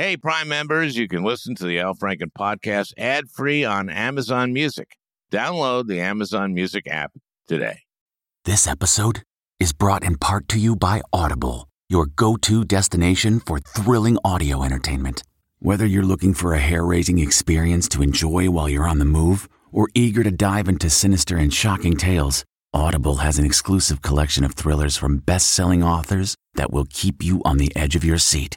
Hey, Prime members, you can listen to the Al Franken podcast ad free on Amazon Music. Download the Amazon Music app today. This episode is brought in part to you by Audible, your go to destination for thrilling audio entertainment. Whether you're looking for a hair raising experience to enjoy while you're on the move or eager to dive into sinister and shocking tales, Audible has an exclusive collection of thrillers from best selling authors that will keep you on the edge of your seat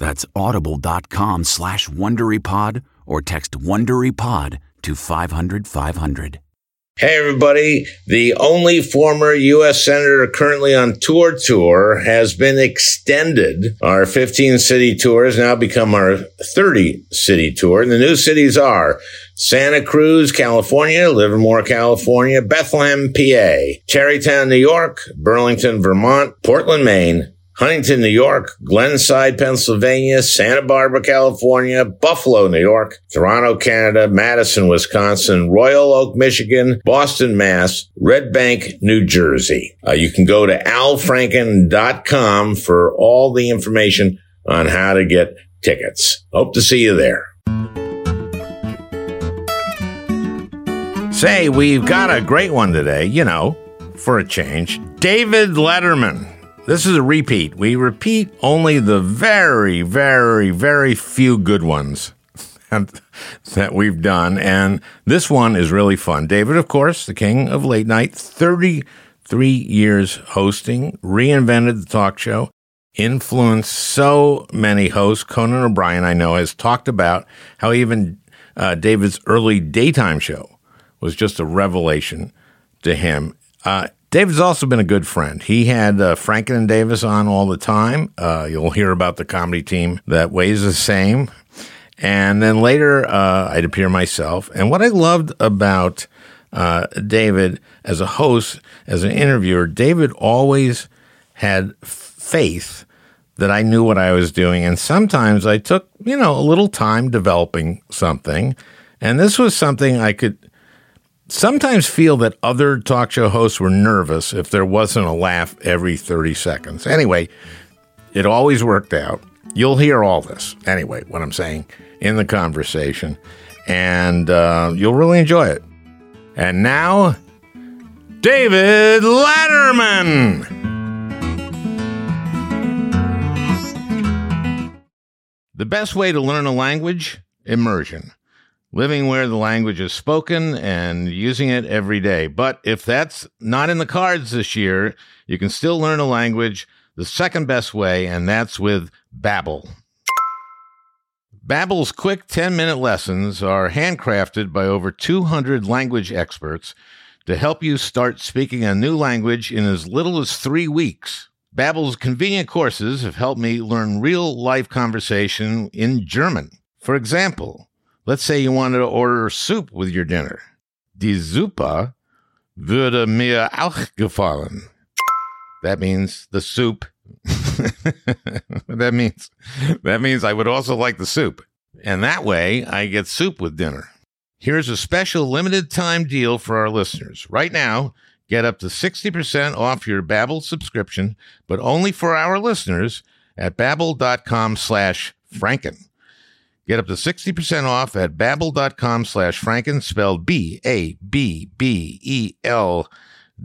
That's audible.com slash WonderyPod or text WonderyPod to 500 500. Hey, everybody. The only former U.S. Senator currently on tour tour has been extended. Our 15 city tour has now become our 30 city tour. And the new cities are Santa Cruz, California, Livermore, California, Bethlehem, PA, Tarrytown, New York, Burlington, Vermont, Portland, Maine, Huntington, New York, Glenside, Pennsylvania, Santa Barbara, California, Buffalo, New York, Toronto, Canada, Madison, Wisconsin, Royal Oak, Michigan, Boston, Mass, Red Bank, New Jersey. Uh, you can go to alfranken.com for all the information on how to get tickets. Hope to see you there. Say, we've got a great one today, you know, for a change. David Letterman. This is a repeat. We repeat only the very, very, very few good ones that we've done. And this one is really fun. David, of course, the king of late night, 33 years hosting, reinvented the talk show, influenced so many hosts. Conan O'Brien, I know, has talked about how even uh, David's early daytime show was just a revelation to him. Uh, David's also been a good friend. He had uh, Franken and Davis on all the time. Uh, you'll hear about the comedy team that weighs the same. And then later, uh, I'd appear myself. And what I loved about uh, David as a host, as an interviewer, David always had faith that I knew what I was doing. And sometimes I took, you know, a little time developing something. And this was something I could sometimes feel that other talk show hosts were nervous if there wasn't a laugh every 30 seconds. Anyway, it always worked out. You'll hear all this, anyway, what I'm saying in the conversation, and uh, you'll really enjoy it. And now, David Letterman. The best way to learn a language? Immersion living where the language is spoken and using it every day. But if that's not in the cards this year, you can still learn a language the second best way, and that's with Babbel. Babbel's quick 10-minute lessons are handcrafted by over 200 language experts to help you start speaking a new language in as little as 3 weeks. Babbel's convenient courses have helped me learn real-life conversation in German. For example, Let's say you wanted to order soup with your dinner. Die Suppe würde mir auch gefallen. That means the soup. that means that means I would also like the soup. And that way I get soup with dinner. Here's a special limited time deal for our listeners. Right now, get up to 60% off your Babbel subscription, but only for our listeners at babbel.com slash franken. Get up to 60% off at babbel.com slash franken, spelled B-A-B-B-E-L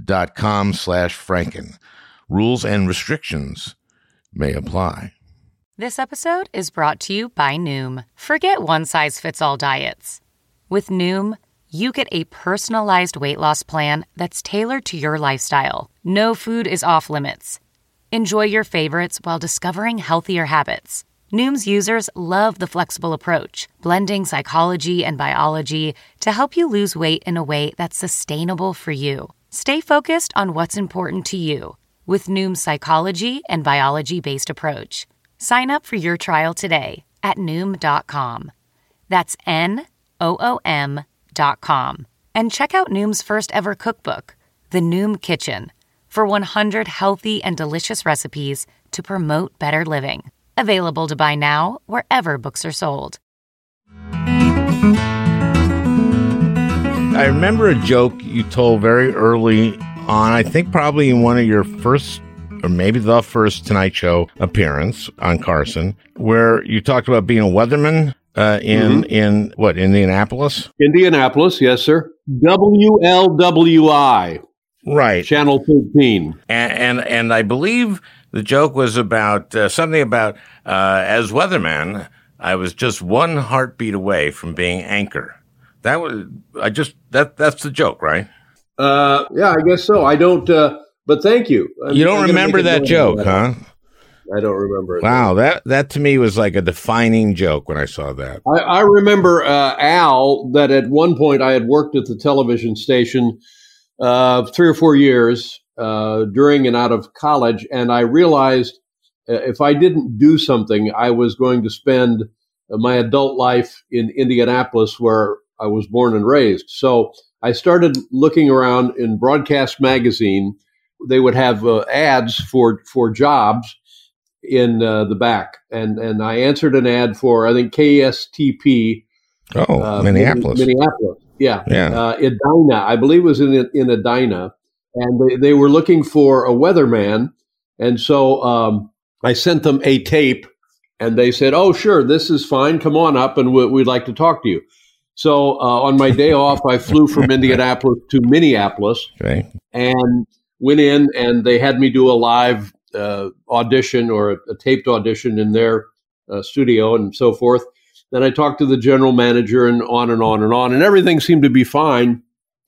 dot com slash franken. Rules and restrictions may apply. This episode is brought to you by Noom. Forget one-size-fits-all diets. With Noom, you get a personalized weight loss plan that's tailored to your lifestyle. No food is off limits. Enjoy your favorites while discovering healthier habits. Noom's users love the flexible approach, blending psychology and biology to help you lose weight in a way that's sustainable for you. Stay focused on what's important to you with Noom's psychology and biology based approach. Sign up for your trial today at Noom.com. That's N O O M dot com. And check out Noom's first ever cookbook, The Noom Kitchen, for 100 healthy and delicious recipes to promote better living. Available to buy now wherever books are sold. I remember a joke you told very early on, I think probably in one of your first or maybe the first Tonight Show appearance on Carson, where you talked about being a weatherman uh, in Mhm. in what Indianapolis, Indianapolis, yes, sir. WLWI, right? Channel 13. And and, and I believe the joke was about uh, something about uh, as weatherman, I was just one heartbeat away from being anchor. That was I just that that's the joke, right? Uh, yeah, I guess so. I don't, uh, but thank you. I'm- You don't remember that joke, huh? I don't remember it. Wow, that that to me was like a defining joke when I saw that. I, I remember uh, Al that at one point I had worked at the television station uh, three or four years uh, during and out of college, and I realized uh, if I didn't do something, I was going to spend my adult life in Indianapolis, where I was born and raised. So I started looking around in Broadcast Magazine. They would have uh, ads for for jobs in uh, the back, and and I answered an ad for I think KSTP Oh, uh, Minneapolis. Minneapolis, yeah, Yeah. uh, Edina, I believe it was in in Edina, and they, they were looking for a weatherman, and so um, I sent them a tape, and they said, "Oh, sure, this is fine. Come on up, and we, we'd like to talk to you." So uh, on my day off, I flew from Indianapolis to Minneapolis Okay. and went in, and they had me do a live uh, audition or a, a taped audition in their uh, studio and so forth. Then I talked to the general manager and on and on and on, and everything seemed to be fine.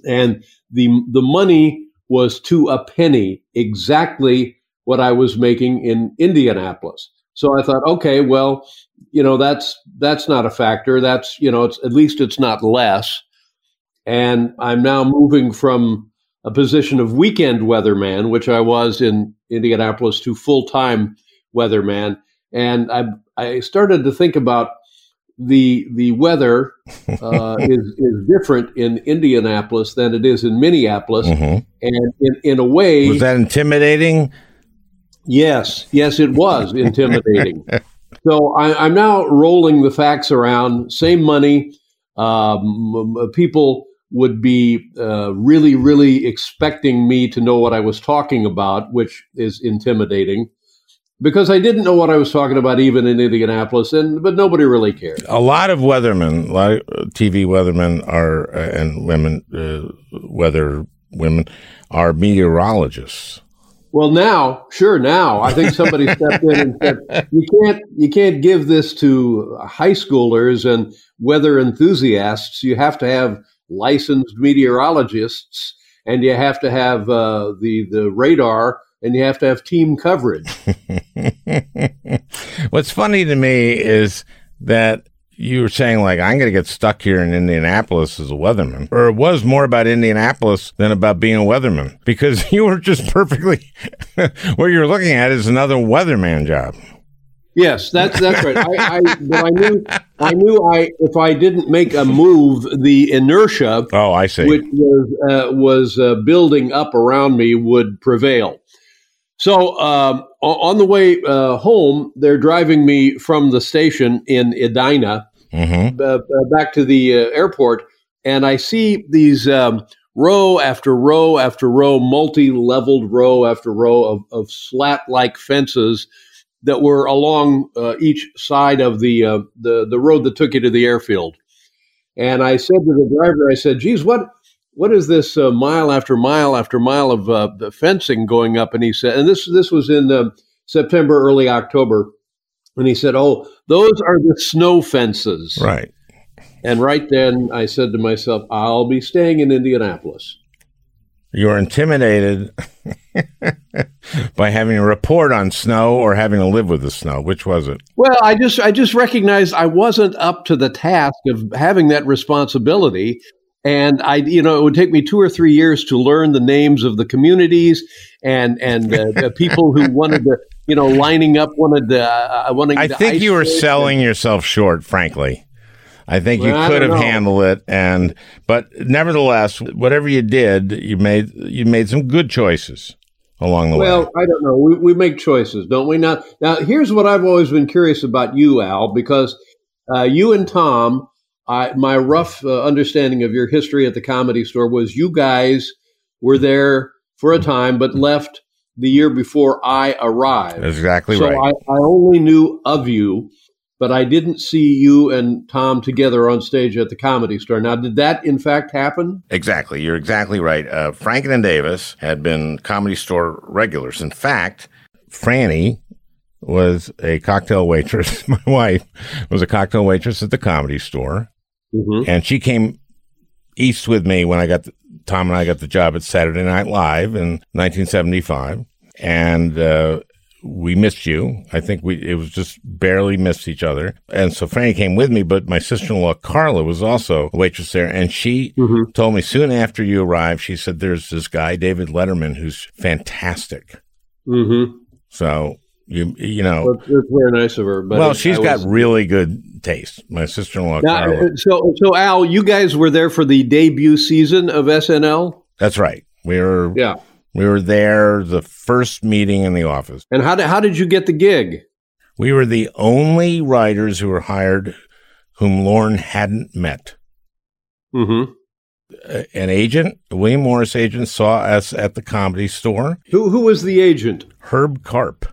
And the the money was to a penny exactly what I was making in Indianapolis. So I thought, okay, well, you know, that's that's not a factor. That's you know, it's at least it's not less. And I'm now moving from a position of weekend weatherman, which I was in Indianapolis, to full time weatherman. And I I started to think about the the weather uh, is is different in Indianapolis than it is in Minneapolis, Mhm. and in in a way, Was that intimidating? yes, yes, it was intimidating. so I, I'm now rolling the facts around. Same money, um, people would be uh, really, really expecting me to know what I was talking about, which is intimidating. Because I didn't know what I was talking about even in Indianapolis, and but nobody really cared. A lot of weathermen, a lot of uh, TV weathermen are uh, and women, uh, weather women, are meteorologists. Well, now, sure, now I think somebody stepped in and said you can't you can't give this to high schoolers and weather enthusiasts. You have to have licensed meteorologists, and you have to have uh, the the radar, and you have to have team coverage. What's funny to me is that you were saying like I'm going to get stuck here in Indianapolis as a weatherman, or it was more about Indianapolis than about being a weatherman because you were just perfectly. what you're looking at is another weatherman job. Yes, that's that's right. I, I, I knew I knew I if I didn't make a move, the inertia Oh, I see. which was uh, was uh, building up around me would prevail. So um, on the way uh, home, they're driving me from the station in Edina hmm uh, uh, back to the uh, airport, and I see these um, row after row after row, multi-leveled row after row of, of slat-like fences that were along uh, each side of the uh, the the road that took you to the airfield. And I said to the driver, I said, "Geez, what what is this uh, mile after mile after mile of uh, the fencing going up?" And he said, and this this was in uh, September, early October. And he said, "Oh, those are the snow fences." Right. And right then, I said to myself, "I'll be staying in Indianapolis." You're intimidated by having a report on snow or having to live with the snow. Which was it? Well, I just I just recognized I wasn't up to the task of having that responsibility. And I, you know, it would take me two or three years to learn the names of the communities and and uh, the people who wanted to, you know, lining up wanted to. Uh, wanting I think you were selling yourself short, frankly. I think Well, you could have know. handled it, and but nevertheless, whatever you did, you made you made some good choices along the way. Well, I don't know. We, we make choices, don't we? Now, now here's what I've always been curious about you, Al, because uh, you and Tom, I, my rough uh, understanding of your history at the comedy store was you guys were there for a time, but left the year before I arrived. That's exactly so right. I, I only knew of you, but I didn't see you and Tom together on stage at the comedy store. Now, did that in fact happen? Exactly. You're exactly right. Uh, Franken and Davis had been comedy store regulars. In fact, Franny was a cocktail waitress. My wife was a cocktail waitress at the comedy store, Mm-hmm. and she came east with me when I got the, Tom and I got the job at Saturday Night Live in 1975, and uh, we missed you. I think we it was just barely missed each other, and so Franny came with me. But my sister-in-law Carla was also a waitress there, and she Mm-hmm. told me soon after you arrived. She said, "There's this guy David Letterman who's fantastic." Mm-hmm. So you you know. That's, that's very nice of her. But well, she's I got was- really good taste. My sister-in-law Now, uh, so, so Al, you guys were there for the debut season of SNL. That's right. We were Yeah. we were there the first meeting in the office. And how did how did you get the gig? We were the only writers who were hired whom Lorne hadn't met. Mm-hmm. An agent, a William Morris agent, saw us at the comedy store. Who who was the agent? Herb Karp.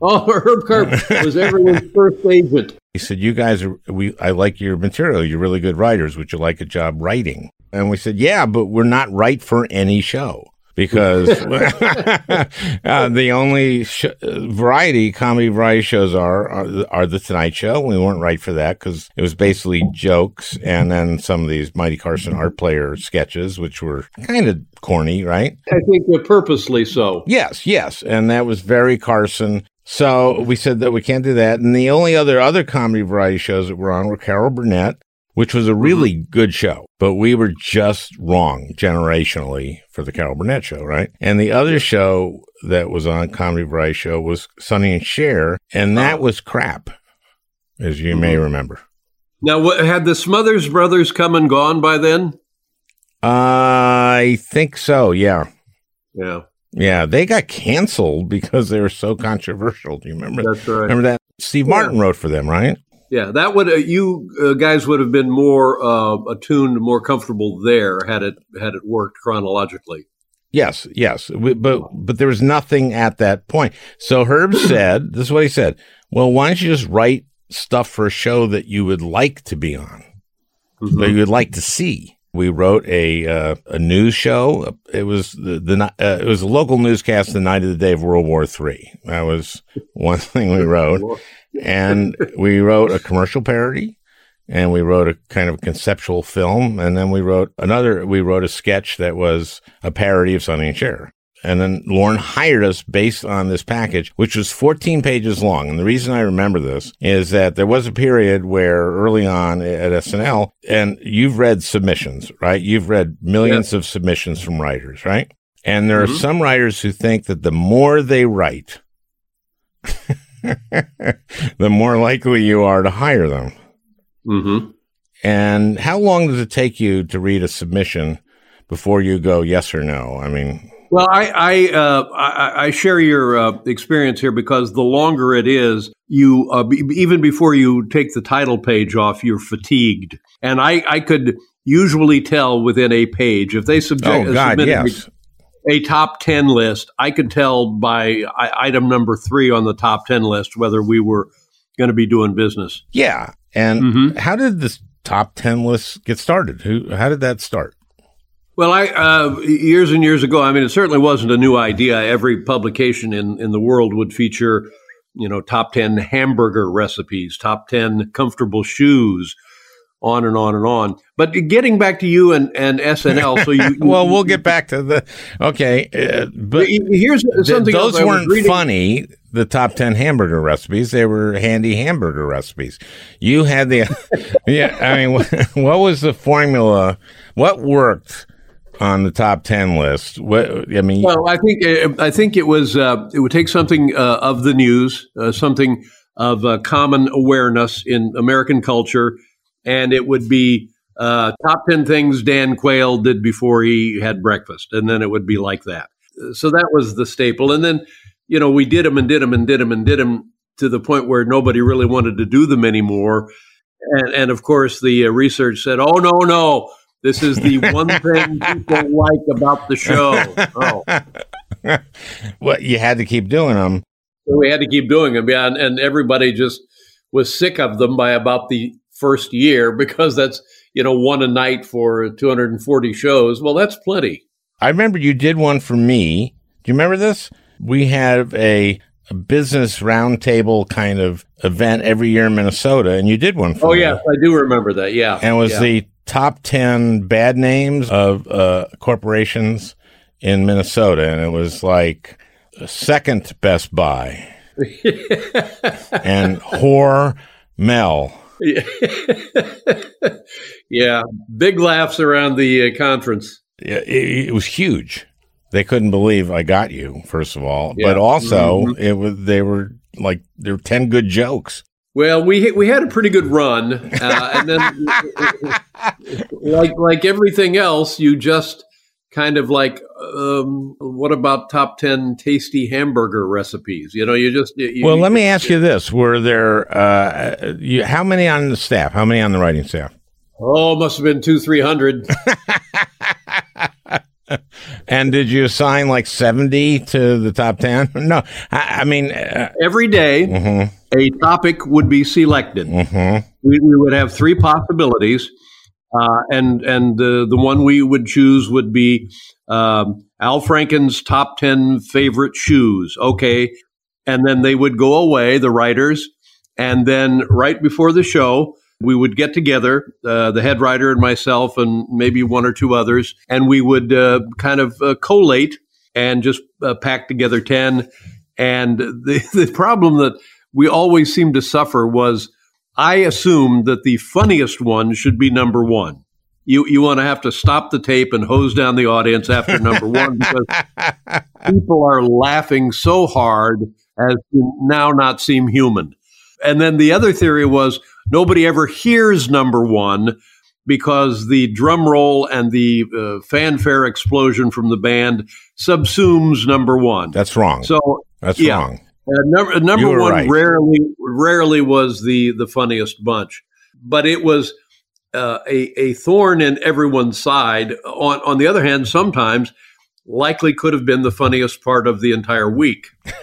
Oh, Herb Karp was everyone's first agent. He said, "You guys are we. I like your material. You're really good writers. Would you like a job writing?" And we said, "Yeah, but we're not right for any show." Because uh, the only sh- variety comedy variety shows are, are are the Tonight Show. We weren't right for that because it was basically jokes and then some of these Mighty Carson art player sketches, which were kind of corny, right? I think uh, purposely so. Yes, yes, and that was very Carson. So we said that we can't do that. And the only other other comedy variety shows that were on were Carol Burnett, which was a mm-hmm. really good show, but we were just wrong generationally for the Carol Burnett show, right? And the other show that was on comedy variety show was Sonny and Cher, and that oh. was crap, as you may mm-hmm. remember. Now, what, had the Smothers Brothers come and gone by then? I think so. Yeah. Yeah, Yeah, they got canceled because they were so controversial. Do you remember? that's right. Remember that Steve Martin wrote for them, right? Yeah, that would uh, you uh, guys would have been more uh, attuned, more comfortable there had it had it worked chronologically. Yes, yes, we, but but there was nothing at that point. So Herb said, "This is what he said. Well, why don't you just write stuff for a show that you would like to be on, Mm-hmm. that you would like to see." We wrote a uh, a news show. It was the, the uh, it was a local newscast the night of the day of World War Three. That was one thing we wrote, and we wrote a commercial parody, and we wrote a kind of conceptual film, and then we wrote another. We wrote a sketch that was a parody of Sonny and Cher. And then Lorne hired us based on this package, which was 14 pages long. And the reason I remember this is that there was a period where early on at SNL, and you've read submissions, right? You've read millions of submissions from writers, right? And there are some writers who think that the more they write, the more likely you are to hire them. Mm-hmm. And how long does it take you to read a submission before you go yes or no? I mean, Well, I I, uh, I I share your uh, experience here because the longer it is, you uh, b- even before you take the title page off, you're fatigued, and I I could usually tell within a page if they subject oh God, submitted yes. a top 10 list, I could tell by I, item number three on the top 10 list whether we were going to be doing business. Yeah. And Mhm. how did this top 10 list get started? Who, how did that start? Well, I uh, years and years ago, I mean, it certainly wasn't a new idea. Every publication in, in the world would feature, you know, top 10 hamburger recipes, top 10 comfortable shoes, on and on and on. But getting back to you and, and SNL, so you. Well, we'll get back to the, okay. Uh, but Here's something else those weren't funny, the top 10 hamburger recipes. They were handy hamburger recipes. You had the, yeah, I mean, what was the formula? What worked on the top 10 list? What, I mean, Well, I think uh, I think it was uh, it would take something uh, of the news, uh, something of uh, common awareness in American culture, and it would be uh, top 10 things Dan Quayle did before he had breakfast. And then it would be like that. So that was the staple. And then, you know, we did them and did them and did them and did them to the point where nobody really wanted to do them anymore. And, and of course, the research said, oh, no, no, this is the one thing people like about the show. Oh. well, you had to keep doing them. We had to keep doing them. Yeah, and, and everybody just was sick of them by about the first year because that's, you know, one a night for 240 shows. Well, that's plenty. I remember you did one for me. Do you remember this? We have a, a business roundtable kind of event every year in Minnesota, and you did one for Oh, me. yes, I do remember that. Yeah. And it was yeah. the top 10 bad names of uh, corporations in Minnesota. And it was like second Best Buy and Whore Mel. yeah, big laughs around the uh, conference. Yeah, It, it was huge. They couldn't believe I got you, first of all. Yeah. But also, Mhm. it was they were like, there were 10 good jokes. Well, we we had a pretty good run, uh, and then like like everything else, you just kind of like, um, what about top ten tasty hamburger recipes? You know, you just you, Well, let me ask you this: Were there uh, you, how many on the staff? How many on the writing staff? Oh, must have been two three hundred. And did you assign like seventy to the top ten? No, I, I mean, uh, Every day, mhm, a topic would be selected. mhm. we, we would have three possibilities, uh, and and the the one we would choose would be um, Al Franken's top ten favorite shoes. Okay, and then they would go away, the writers, and then right before the show. We would get together, uh, the head writer and myself, and maybe one or two others, and we would uh, kind of uh, collate and just uh, pack together 10. And the, the problem that we always seemed to suffer was I assumed that the funniest one should be number one. You you want to have to stop the tape and hose down the audience after number one because people are laughing so hard as to now not seem human. And then the other theory was nobody ever hears number one because the drum roll and the uh, fanfare explosion from the band subsumes number one. That's wrong. So That's yeah. wrong. uh, number number one right. rarely rarely was the the funniest bunch, but it was uh, a a thorn in everyone's side. On on the other hand, sometimes likely could have been the funniest part of the entire week.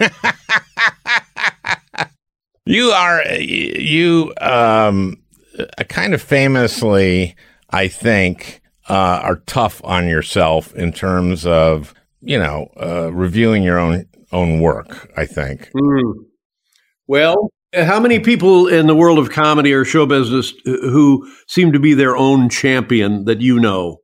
You are you um uh, kind of famously, I think, uh, are tough on yourself in terms of you know uh, reviewing your own own work. I think. Hmm. Well, how many people in the world of comedy or show business who seem to be their own champion that you know?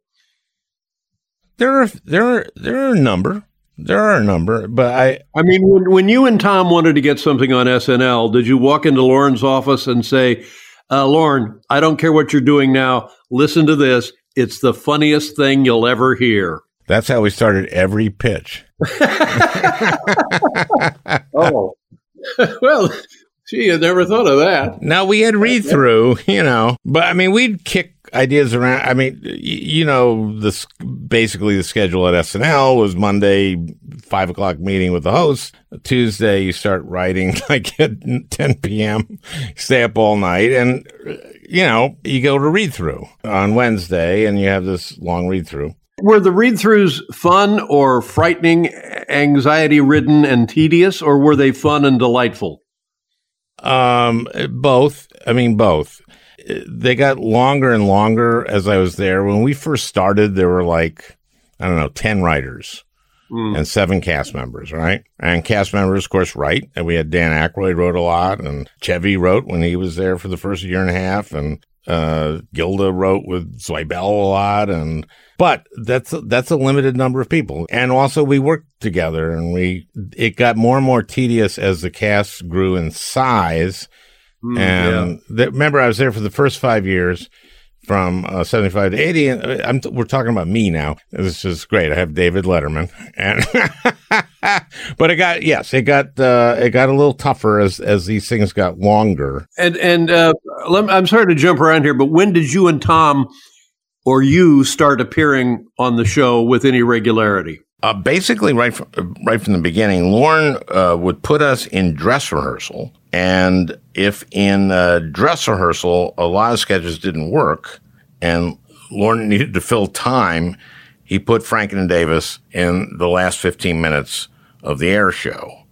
There are there are there are a number. There are a number, but I I mean, when, when you and Tom wanted to get something on SNL, did you walk into Lorne's office and say, uh, Lauren, I don't care what you're doing now. Listen to this. It's the funniest thing you'll ever hear. that's how we started every pitch. Oh, well, gee, I never thought of that. Now we had read through, you know, but I mean, we'd kick ideas around. I mean, y- you know, this basically the schedule at SNL was Monday, five o'clock meeting with the host. Tuesday, you start writing like at 10 p.m., stay up all night. And, uh, you know, you go to read through on Wednesday and you have this long read through. Were the read throughs fun or frightening, anxiety ridden, and tedious, or were they fun and delightful? Um, both. I mean, both. They got longer and longer as I was there. When we first started, there were like, I don't know, 10 writers Mm. and seven cast members, right? And cast members, of course, write. And we had Dan Aykroyd wrote a lot and Chevy wrote when he was there for the first year and a half. And, uh, Gilda wrote with Zweibel a lot. And, but that's, that's a limited number of people. And also we worked together and we, it got more and more tedious as the cast grew in size. Mm, And the, remember, I was there for the first five years. from uh, 75 to 80. And uh, I'm, we're talking about me now. This is great. I have David Letterman. And but it got yes, it got uh, it got a little tougher as as these things got longer. And and uh, I'm sorry to jump around here, but when did you and Tom or you start appearing on the show with any regularity? Uh, basically, right from, right from the beginning, Lorne uh, would put us in dress rehearsal, and if in uh, dress rehearsal a lot of sketches didn't work, and Lorne needed to fill time, he put Franken and Davis in the last fifteen minutes of the air show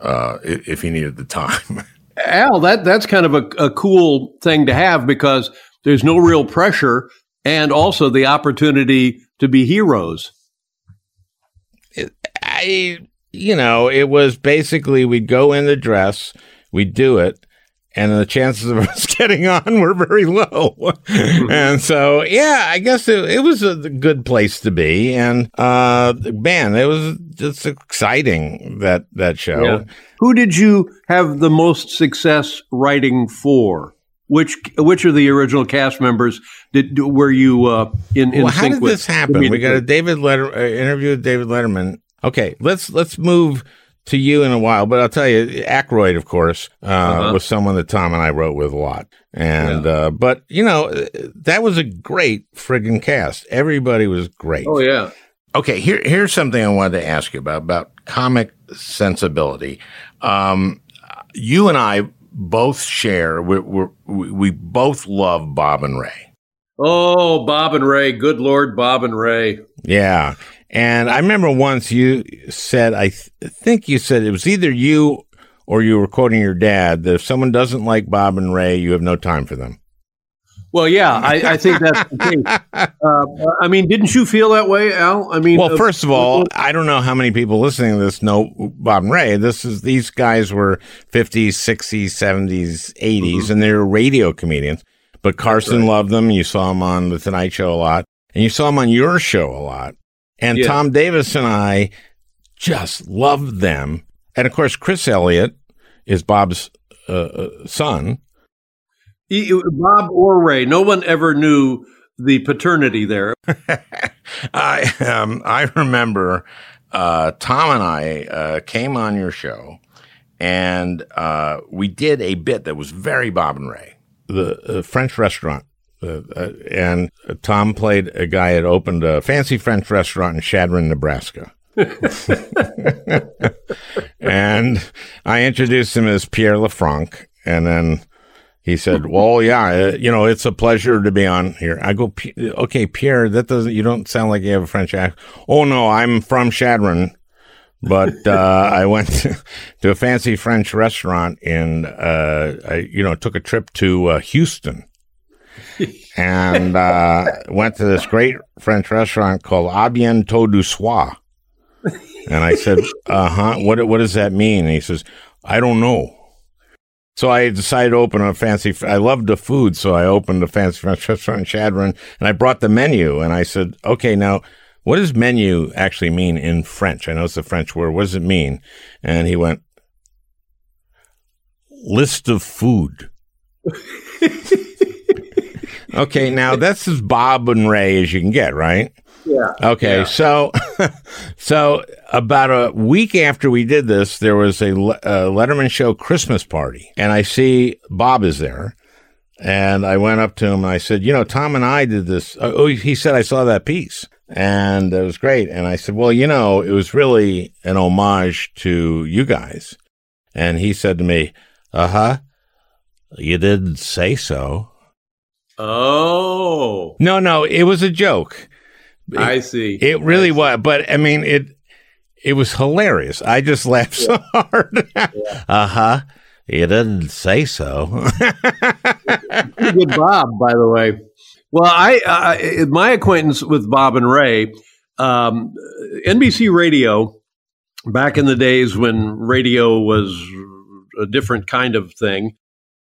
uh, if he needed the time. Al, that that's kind of a, a cool thing to have because there's no real pressure, and also the opportunity to be heroes. I, you know, it was basically we'd go in the dress, we'd do it, and the chances of us getting on were very low. and so, yeah, I guess it, it, was a good place to be. And uh, man, it was just exciting that that show. Yeah. Who did you have the most success writing for? Which which of the original cast members did were you uh, in? in well, how did this happen? We got a David Letter uh, interview with David Letterman Okay, let's let's move to you in a while, but I'll tell you, Aykroyd, of course, uh, uh-huh. was someone that Tom and I wrote with a lot. And, yeah. uh, but, you know, that was a great friggin' cast. Everybody was great. Oh, yeah. Okay, here, here's something I wanted to ask you about, about comic sensibility. Um, you and I both share, we we both love Bob and Ray. Oh, Bob and Ray. Good Lord, Bob and Ray. Yeah. And I remember once you said, I th- think you said it was either you or you were quoting your dad that if someone doesn't like Bob and Ray, you have no time for them. Well, yeah, I, I think that's the case. Uh, I mean, didn't you feel that way, Al? I mean, well, uh, first of all, I don't know how many people listening to this know Bob and Ray. This is these guys were 50s, 60s, 70s, 80s, mm-hmm. and they were radio comedians. But Carson right. loved them. You saw him on the Tonight Show a lot, and you saw him on your show a lot. And yeah. Tom Davis and I just loved them. And of course, Chris Elliott is Bob's uh, uh son. He, Bob or Ray, no one ever knew the paternity there. I um, I remember uh, Tom and I uh, came on your show, and uh, we did a bit that was very Bob and Ray, the uh, French restaurant and Tom played a guy that opened a fancy French restaurant in Chadron, Nebraska. and I introduced him as Pierre Lafranc, and then he said, "Well, yeah, uh, you know, it's a pleasure to be on here." I go, "Okay, Pierre, that doesn't. You don't sound like you have a French accent." Oh no, I'm from Chadron, but uh, I went to, to, a fancy French restaurant in, uh, I, you know, took a trip to uh, Houston and uh, went to this great French restaurant called Abiento du Soir. And I said, "Uh huh. What what does that mean?" And he says, "I don't know." So I decided to open a fancy. I loved the food, so I opened a fancy French restaurant in Chadron, and I brought the menu. And I said, "Okay, now." What does menu actually mean in French? I know it's a French word. What does it mean? And he went, list of food. Okay, now that's as Bob and Ray as you can get, right? Yeah. Okay, yeah. so so about a week after we did this, there was a, a Letterman show Christmas party, and I see Bob is there, and I went up to him and I said, you know, Tom and I did this. Uh, oh, he said I saw that piece, and it was great. And I said, well, you know, it was really an homage to you guys, and he said to me, uh huh, you didn't say so. Oh. No, no, it was a joke. It, I see. It really see. was, but I mean it it was hilarious. I just laughed yeah. so hard. yeah. Uh-huh. You didn't say so. good Bob, by the way. Well, I, I my acquaintance with Bob and Ray, um, NBC Radio, back in the days when radio was a different kind of thing,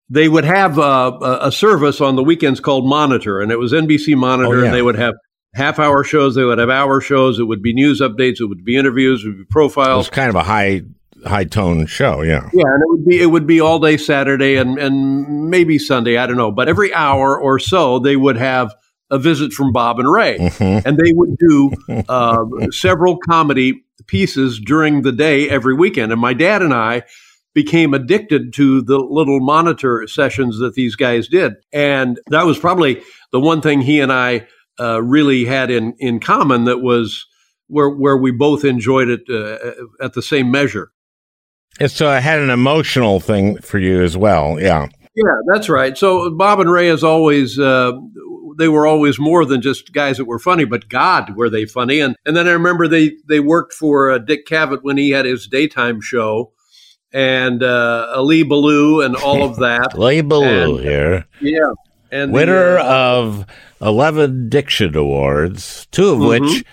they would have a, a, service on the weekends called Monitor, and it was NBC Monitor, oh, yeah. and they would have half hour shows, they would have hour shows, it would be news updates, it would be interviews, it would be profiles. It was kind of a high high tone show. Yeah. Yeah, and it would be it would be all day Saturday and and maybe Sunday. I don't know, but every hour or so they would have a visit from Bob and Ray, Mm-hmm. and they would do uh, several comedy pieces during the day every weekend. And my dad and I became addicted to the little monitor sessions that these guys did, and that was probably the one thing he and I uh, really had in in common. That was where where we both enjoyed it uh, at the same measure. And so I had an emotional thing for you as well. Yeah. Yeah, that's right. So Bob and Ray is always uh, they were always more than just guys that were funny, but God were they funny. And and then I remember they they worked for uh, Dick Cavett when he had his daytime show, and uh, Wally Ballou and all of that. Label And- here. yeah, and the, Winner uh, of 11 Diction Awards, two of Mm-hmm. which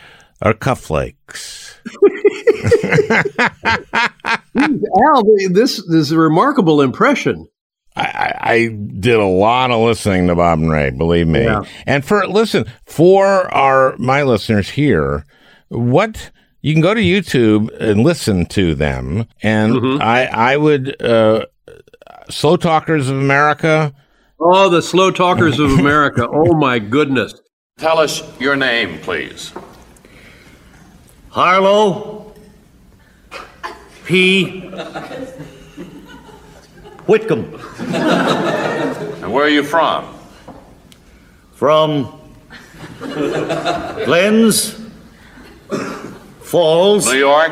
are cufflinks. Al, this, this is a remarkable impression. I, I, I did a lot of listening to Bob and Ray, believe me. Yeah. And for listen for our my listeners here, what you can go to YouTube and listen to them, and Mm-hmm. I I would uh, Slow Talkers of America. Oh, the slow talkers of America. Oh my goodness. Tell us your name, please. Harlow P. Whitcomb And where are you from? from Glens Falls, New York?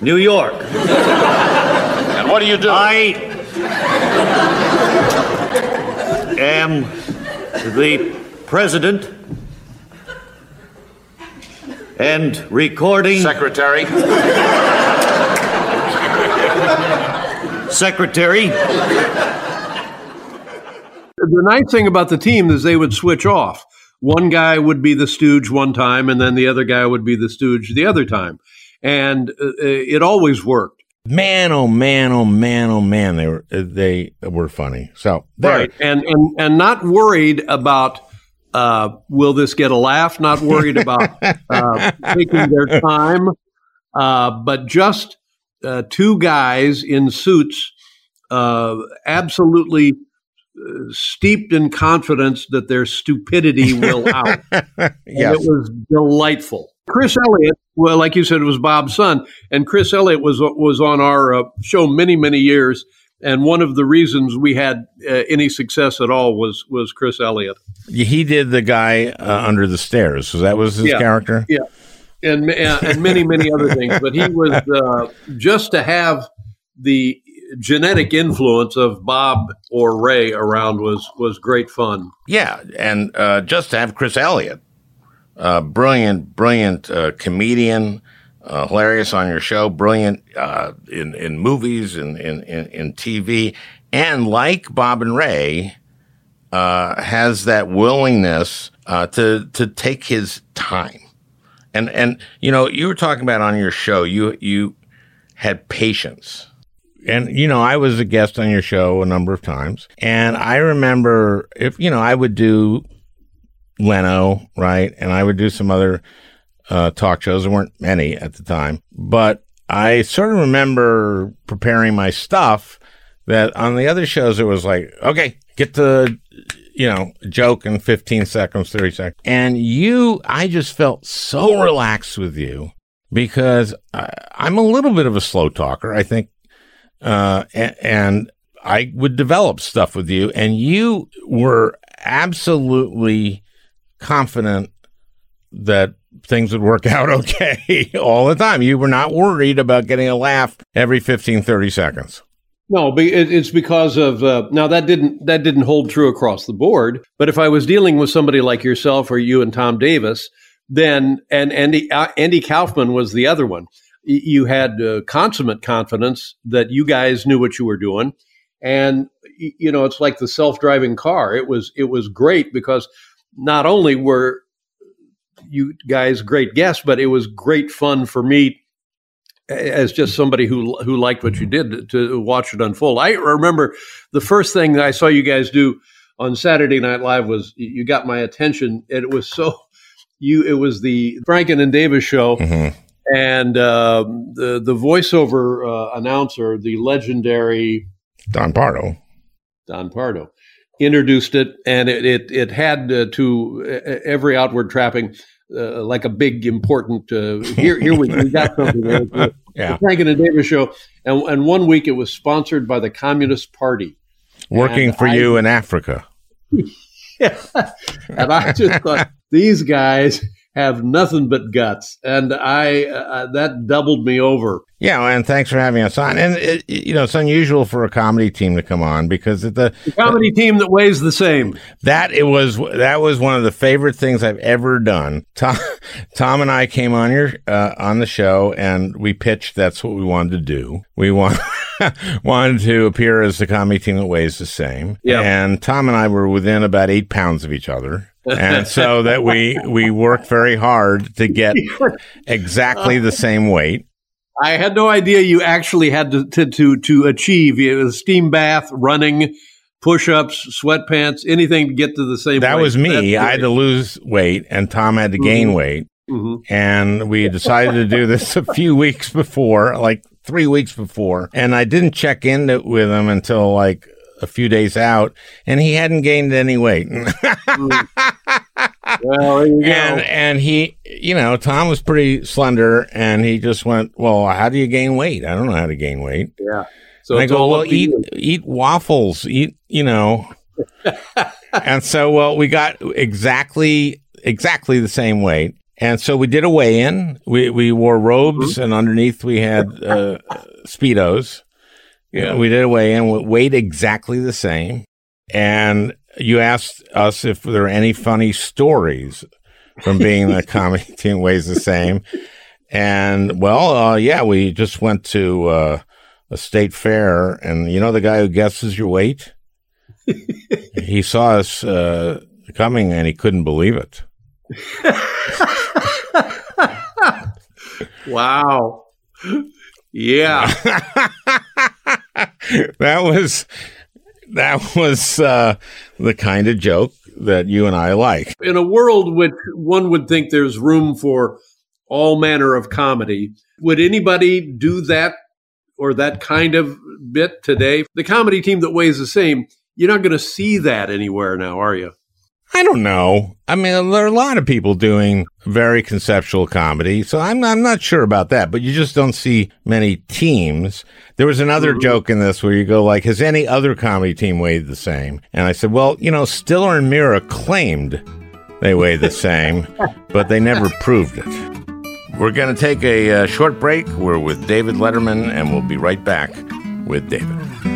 New York. And what do you do? I am the president and recording Secretary? secretary. The nice thing about the team is they would switch off. One guy would be the stooge one time, and then the other guy would be the stooge the other time. And uh, it always worked. Man, oh man, oh man, oh man, they were they were funny. So there, Right. And, and, and not worried about uh, will this get a laugh, not worried about uh, taking their time, uh, but just uh, two guys in suits, uh, absolutely uh, steeped in confidence that their stupidity will out. And it was delightful. Chris Elliott, well, like you said, it was Bob's son, and Chris Elliott was was on our uh, show many many years. And one of the reasons we had uh, any success at all was was Chris Elliott. he did the guy uh, under the stairs. So that was his Yeah. character. Yeah, and and many many other things. But he was uh, just to have the genetic influence of Bob or Ray around was was great fun. Yeah, and uh, just to have Chris Elliott, uh, brilliant, brilliant uh, comedian, uh, hilarious on your show, brilliant uh, in in movies and in, in in TV, and like Bob and Ray, uh, has that willingness to to take his time, and and you know you were talking about on your show, you you had patience. And you know, I was a guest on your show a number of times, and I remember if you know, I would do Leno, right, and I would do some other uh, talk shows. There weren't many at the time, but I sort of remember preparing my stuff. That on the other shows, it was like, okay, get the you know joke in fifteen seconds, thirty seconds, and you, I just felt so relaxed with you because I, I'm a little bit of a slow talker. I think uh, and, and I would develop stuff with you, and you were absolutely confident that things would work out okay all the time. You were not worried about getting a laugh every 15, 30 seconds. No, it's because of uh, now that didn't that didn't hold true across the board. But if I was dealing with somebody like yourself or you and Tom Davis, then and Andy uh, Andy Kaufman was the other one. You had uh, consummate confidence that you guys knew what you were doing, and you know it's like the self driving car. It was it was great because not only were you guys great guests, but it was great fun for me as just somebody who who liked what you did to watch it unfold. I remember the first thing that I saw you guys do on Saturday Night Live was you got my attention, and it was so you. It was the Franken and Davis show, Mhm. And um, the the voiceover uh, announcer, the legendary Don Pardo. Don Pardo, introduced it, and it it, it had uh, to uh, every outward trapping. Uh, like a big important uh, here here we, we got something there. Yeah. the Frank and the Davis show and, and one week it was sponsored by the Communist Party Working And for I- you in Africa. yeah. and I just thought these guys have nothing but guts, and I uh, that doubled me over. Yeah, and thanks for having us on. And it, you know, it's unusual for a comedy team to come on because the The comedy team that weighs the same. that it was that was one of the favorite things I've ever done. Tom, Tom and I came on your uh, on the show and we pitched. That's what we wanted to do. We want wanted to appear as the comedy team that weighs the same. Yeah. And Tom and I were within about eight pounds of each other. And so that we we worked very hard to get exactly the same weight. I had no idea you actually had to to to, to achieve it was steam bath, running, push ups, sweatpants, anything to get to the same. That weight. was me. That's I had to lose weight, and Tom had to gain weight. Mhm. And we decided to do this a few weeks before, like three weeks before. And I didn't check in with him until like a few days out, and he hadn't gained any weight. Well, you go. and and he, you know, Tom was pretty slender, and he just went, "Well, how do you gain weight? I don't know how to gain weight." yeah. So And I go, well, eat you. eat waffles, eat, you know. and so, well, we got exactly exactly the same weight, and so we did a weigh in. We we wore robes, and underneath we had uh, speedos. Yeah. we did a weigh in. We weighed exactly the same, and you asked us if there are any funny stories from being the comedy team weighs the same. And well, uh, yeah, we just went to uh, a state fair, and you know the guy who guesses your weight. he saw us uh, coming, and he couldn't believe it. Wow. Yeah. that was that was uh, the kind of joke that you and I like. in a world which one would think there's room for all manner of comedy, would anybody do that or that kind of bit today? The comedy team that weighs the same, you're not going to see that anywhere now, are you? I don't know. I mean, there are a lot of people doing very conceptual comedy, so I'm I'm not sure about that. But you just don't see many teams. There was another joke in this where you go like, "Has any other comedy team weighed the same?" And I said, "Well, you know, Stiller and Meara claimed they weigh the same, but they never proved it." We're going to take a uh, short break. We're with David Letterman, and we'll be right back with David.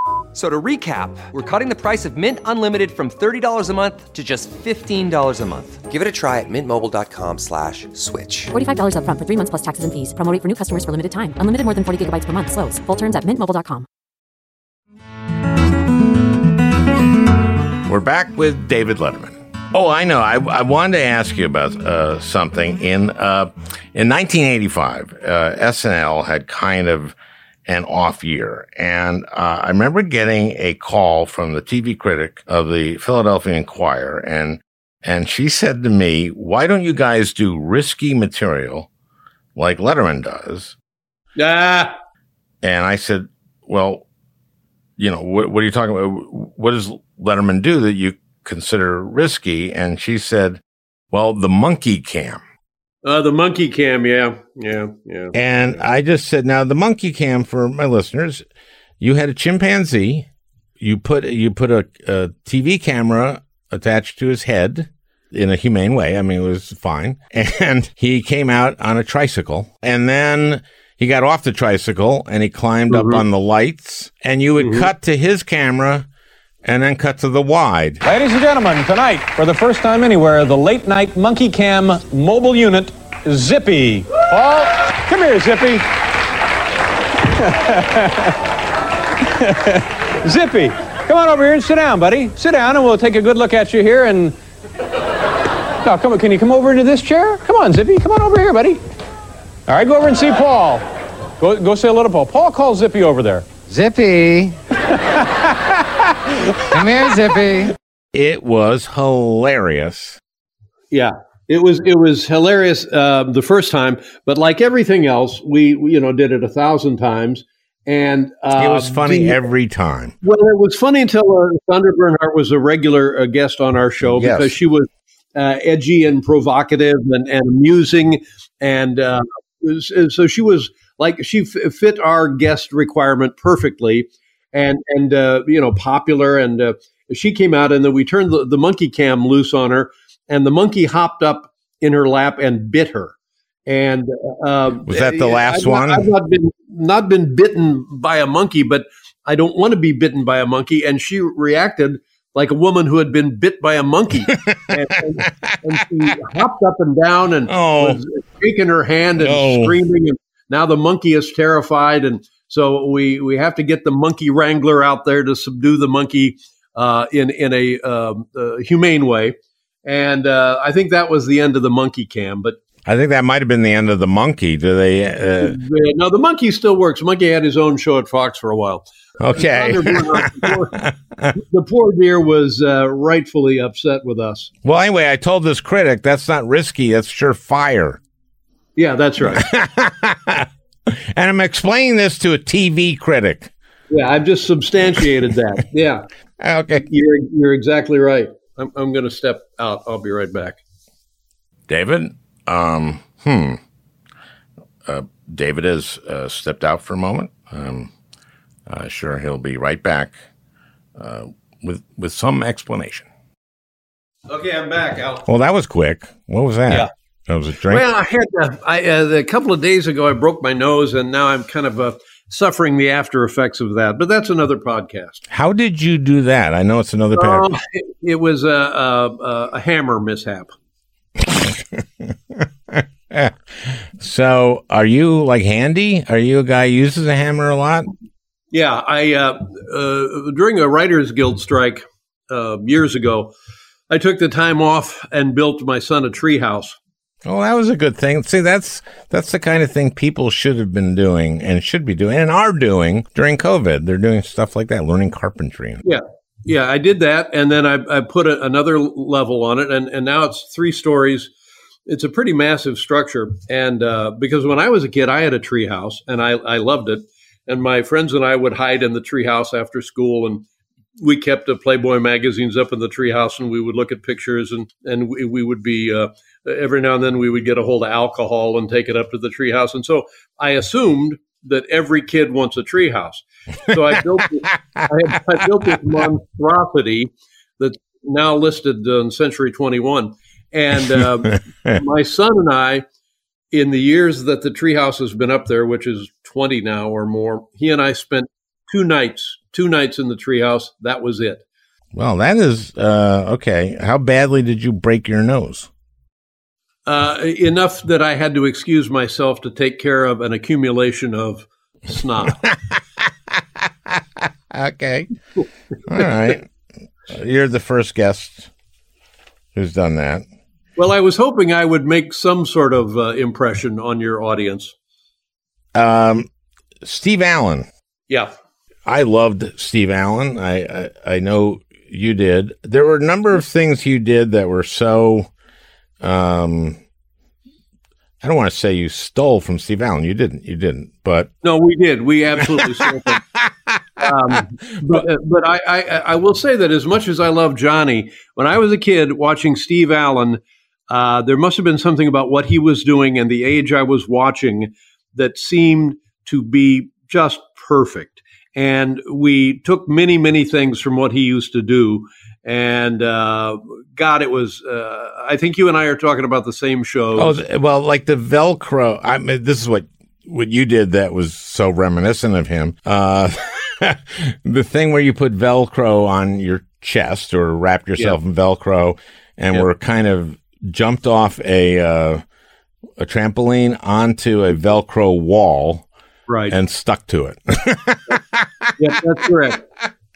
F- So to recap, we're cutting the price of Mint Unlimited from $30 a month to just $15 a month. Give it a try at mintmobile.com slash switch. $45 upfront for three months plus taxes and fees. Promo rate for new customers for limited time. Unlimited more than 40 gigabytes per month. Slows. Full terms at mintmobile.com. We're back with David Letterman. Oh, I know. I, I wanted to ask you about uh, something. In uh, in 1985, uh, SNL had kind of an off year, and uh, I remember getting a call from the TV critic of the Philadelphia Inquirer, and and she said to me, "Why don't you guys do risky material like Letterman does?" Ah, And I said, well, you know, what, what are you talking about? What does Letterman do that you consider risky? And she said, well, the monkey cam. Uh, the monkey cam, yeah, yeah, yeah. And I just said, now the monkey cam for my listeners, you had a chimpanzee, you put, you put a, a TV camera attached to his head in a humane way. I mean, it was fine. And he came out on a tricycle and then he got off the tricycle and he climbed Mm-hmm. up on the lights and you would cut to his camera and then cut to the wide. Ladies and gentlemen, tonight, for the first time anywhere, the late night Monkey Cam mobile unit, Zippy. Paul, come here, Zippy. Zippy, come on over here and sit down, buddy. Sit down, and we'll take a good look at you here. And now, come on, can you come over into this chair? Come on, Zippy, come on over here, buddy. All right, go over and see Paul. Go, go say hello to Paul. Paul, call Zippy over there. Zippy. Come here, Zippy. It was hilarious. Yeah, it was it was hilarious uh, the first time, but like everything else, we, we, you know did it a thousand times, and uh, It was funny the- every time. Well, it was funny until uh, Sandra Bernhard was a regular uh, guest on our show Yes. because she was uh, edgy and provocative and, and amusing, and uh, was- uh, so she was like she f- fit our guest requirement perfectly, and and uh, you know popular, and uh, she came out, and then we turned the, the monkey cam loose on her, and the monkey hopped up in her lap and bit her. And uh, Was that the last I've not- one? I've not been not been bitten by a monkey, but I don't want to be bitten by a monkey. And she reacted like a woman who had been bit by a monkey, and, and, and she hopped up and down and Oh. was shaking her hand and No. screaming. And now the monkey is terrified, and so we we have to get the monkey wrangler out there to subdue the monkey uh, in in a um, uh, humane way. And uh, I think that was the end of the monkey cam, but I think that might have been the end of the monkey. Do they? Uh, no, the monkey still works. Monkey had his own show at Fox for a while. okay. The, poor, the poor dear was uh, rightfully upset with us. well, anyway, I told this critic that's not risky. That's surefire. Yeah, that's right. And I'm explaining this to a TV critic. Yeah, I've just substantiated that. Yeah, Okay. you're you're exactly right. I'm I'm going to step out. I'll be right back. David, um, hmm. Uh, David has uh, stepped out for a moment. Um, uh, sure, he'll be right back uh, with with some explanation. Okay, I'm back, Al. Well, that was quick. What was that? That was a drink. Well, I had uh, I, uh, a couple of days ago. I broke my nose, and now I'm kind of uh, suffering the after effects of that. But that's another podcast. How did you do that? I know it's another pair. Um, it, it was a, a, a- a hammer mishap. so, are you like handy? Are you a guy who uses a hammer a lot? Yeah, I uh, uh, during a writers guild strike uh, years ago, I took the time off and built my son a treehouse. Oh, that was a good thing. See, that's that's the kind of thing people should have been doing and should be doing and are doing during COVID. They're doing stuff like that, learning carpentry. Yeah, yeah, I did that, and then I, I put a, another level on it, and, and now it's three stories. It's a pretty massive structure, and uh, because when I was a kid, I had a treehouse, and I, I loved it, and my friends and I would hide in the treehouse after school, and we kept the Playboy magazines up in the treehouse, and we would look at pictures, and and we, we would be uh, every now and then we would get a hold of alcohol and take it up to the treehouse, and so I assumed that every kid wants a treehouse. So I built this, I, had, I built this monstrosity that's now listed on Century 21, and uh, my son and I, in the years that the treehouse has been up there, which is 20 now or more, he and I spent two nights, two nights in the treehouse. That was it. Well, that is uh, okay. How badly did you break your nose? Uh, enough that I had to excuse myself to take care of an accumulation of snot. Okay. All right. You're the first guest who's done that. well, I was hoping I would make some sort of uh, impression on your audience. Um, Steve Allen. Yeah. I loved Steve Allen. I, I I know you did. There were a number of things you did that were so. Um, I don't want to say you stole from Steve Allen. You didn't. You didn't. But No, we did. We absolutely stole. Um, but uh, but I, I I will say that as much as I love Johnny, when I was a kid watching Steve Allen, uh, there must have been something about what he was doing and the age I was watching that seemed to be just perfect. And we took many many things from what he used to do And uh, God, it was. Uh, I think you and I are talking about the same shows. Oh, well, like the Velcro. I mean, this is what what you did that was so reminiscent of him. Uh, the thing where you put Velcro on your chest or wrapped yourself in Velcro, and Yep. were kind of jumped off a uh, a trampoline onto a Velcro wall, right? and stuck to it. yeah, that's correct.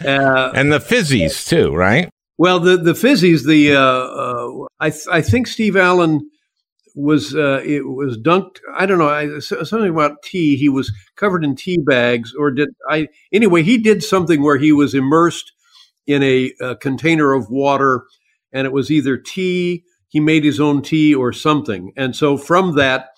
Uh, and the fizzies too, right? Well, the the fizzies, the uh, uh, I th- I think Steve Allen was uh, it was dunked. I don't know I, something about tea. He was covered in tea bags, or did I? Anyway, he did something where he was immersed in a, uh container of water, and it was either tea. He made his own tea or something, and so from that.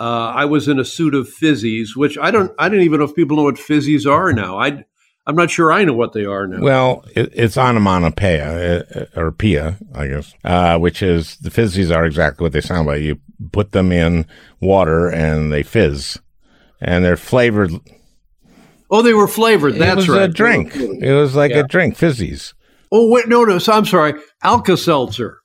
Uh, I was in a suit of fizzies, which I don't. I don't even know if people know what fizzies are now. I, I'm not sure I know what they are now. Well, it, it's onomatopoeia uh, or pia, I guess, uh, which is the fizzies are exactly what they sound like. You put them in water and they fizz, and they're flavored. Oh, they were flavored. That's it was right. a drink. It was like Yeah. a drink, fizzies. Oh wait, no, no. So I'm sorry. Alka Seltzer.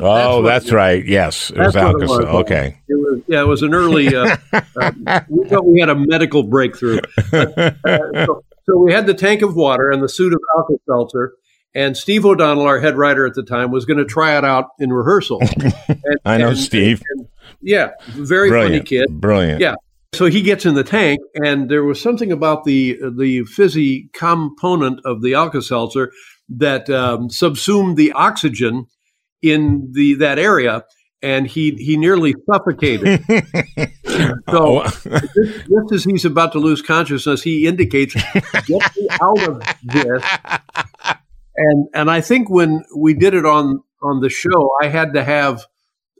Oh, what that's, right. Yes, it was That's Alka Seltzer. Okay. It was, yeah, it was an early. Uh, uh, we thought we had a medical breakthrough. Uh, so, so we had the tank of water and the suit of Alka Seltzer, and Steve O'Donnell, our head writer at the time, was going to try it out in rehearsal. And- I know and- Steve. and- yeah, very Brilliant. funny kid. Brilliant. Yeah. So he gets in the tank, and there was something about the the fizzy component of the Alka Seltzer that um, subsumed the oxygen in the that area, and he he nearly suffocated. Oh. so just, just as he's about to lose consciousness, he indicates, "Get me out of this." And and I think when we did it on on the show, I had to have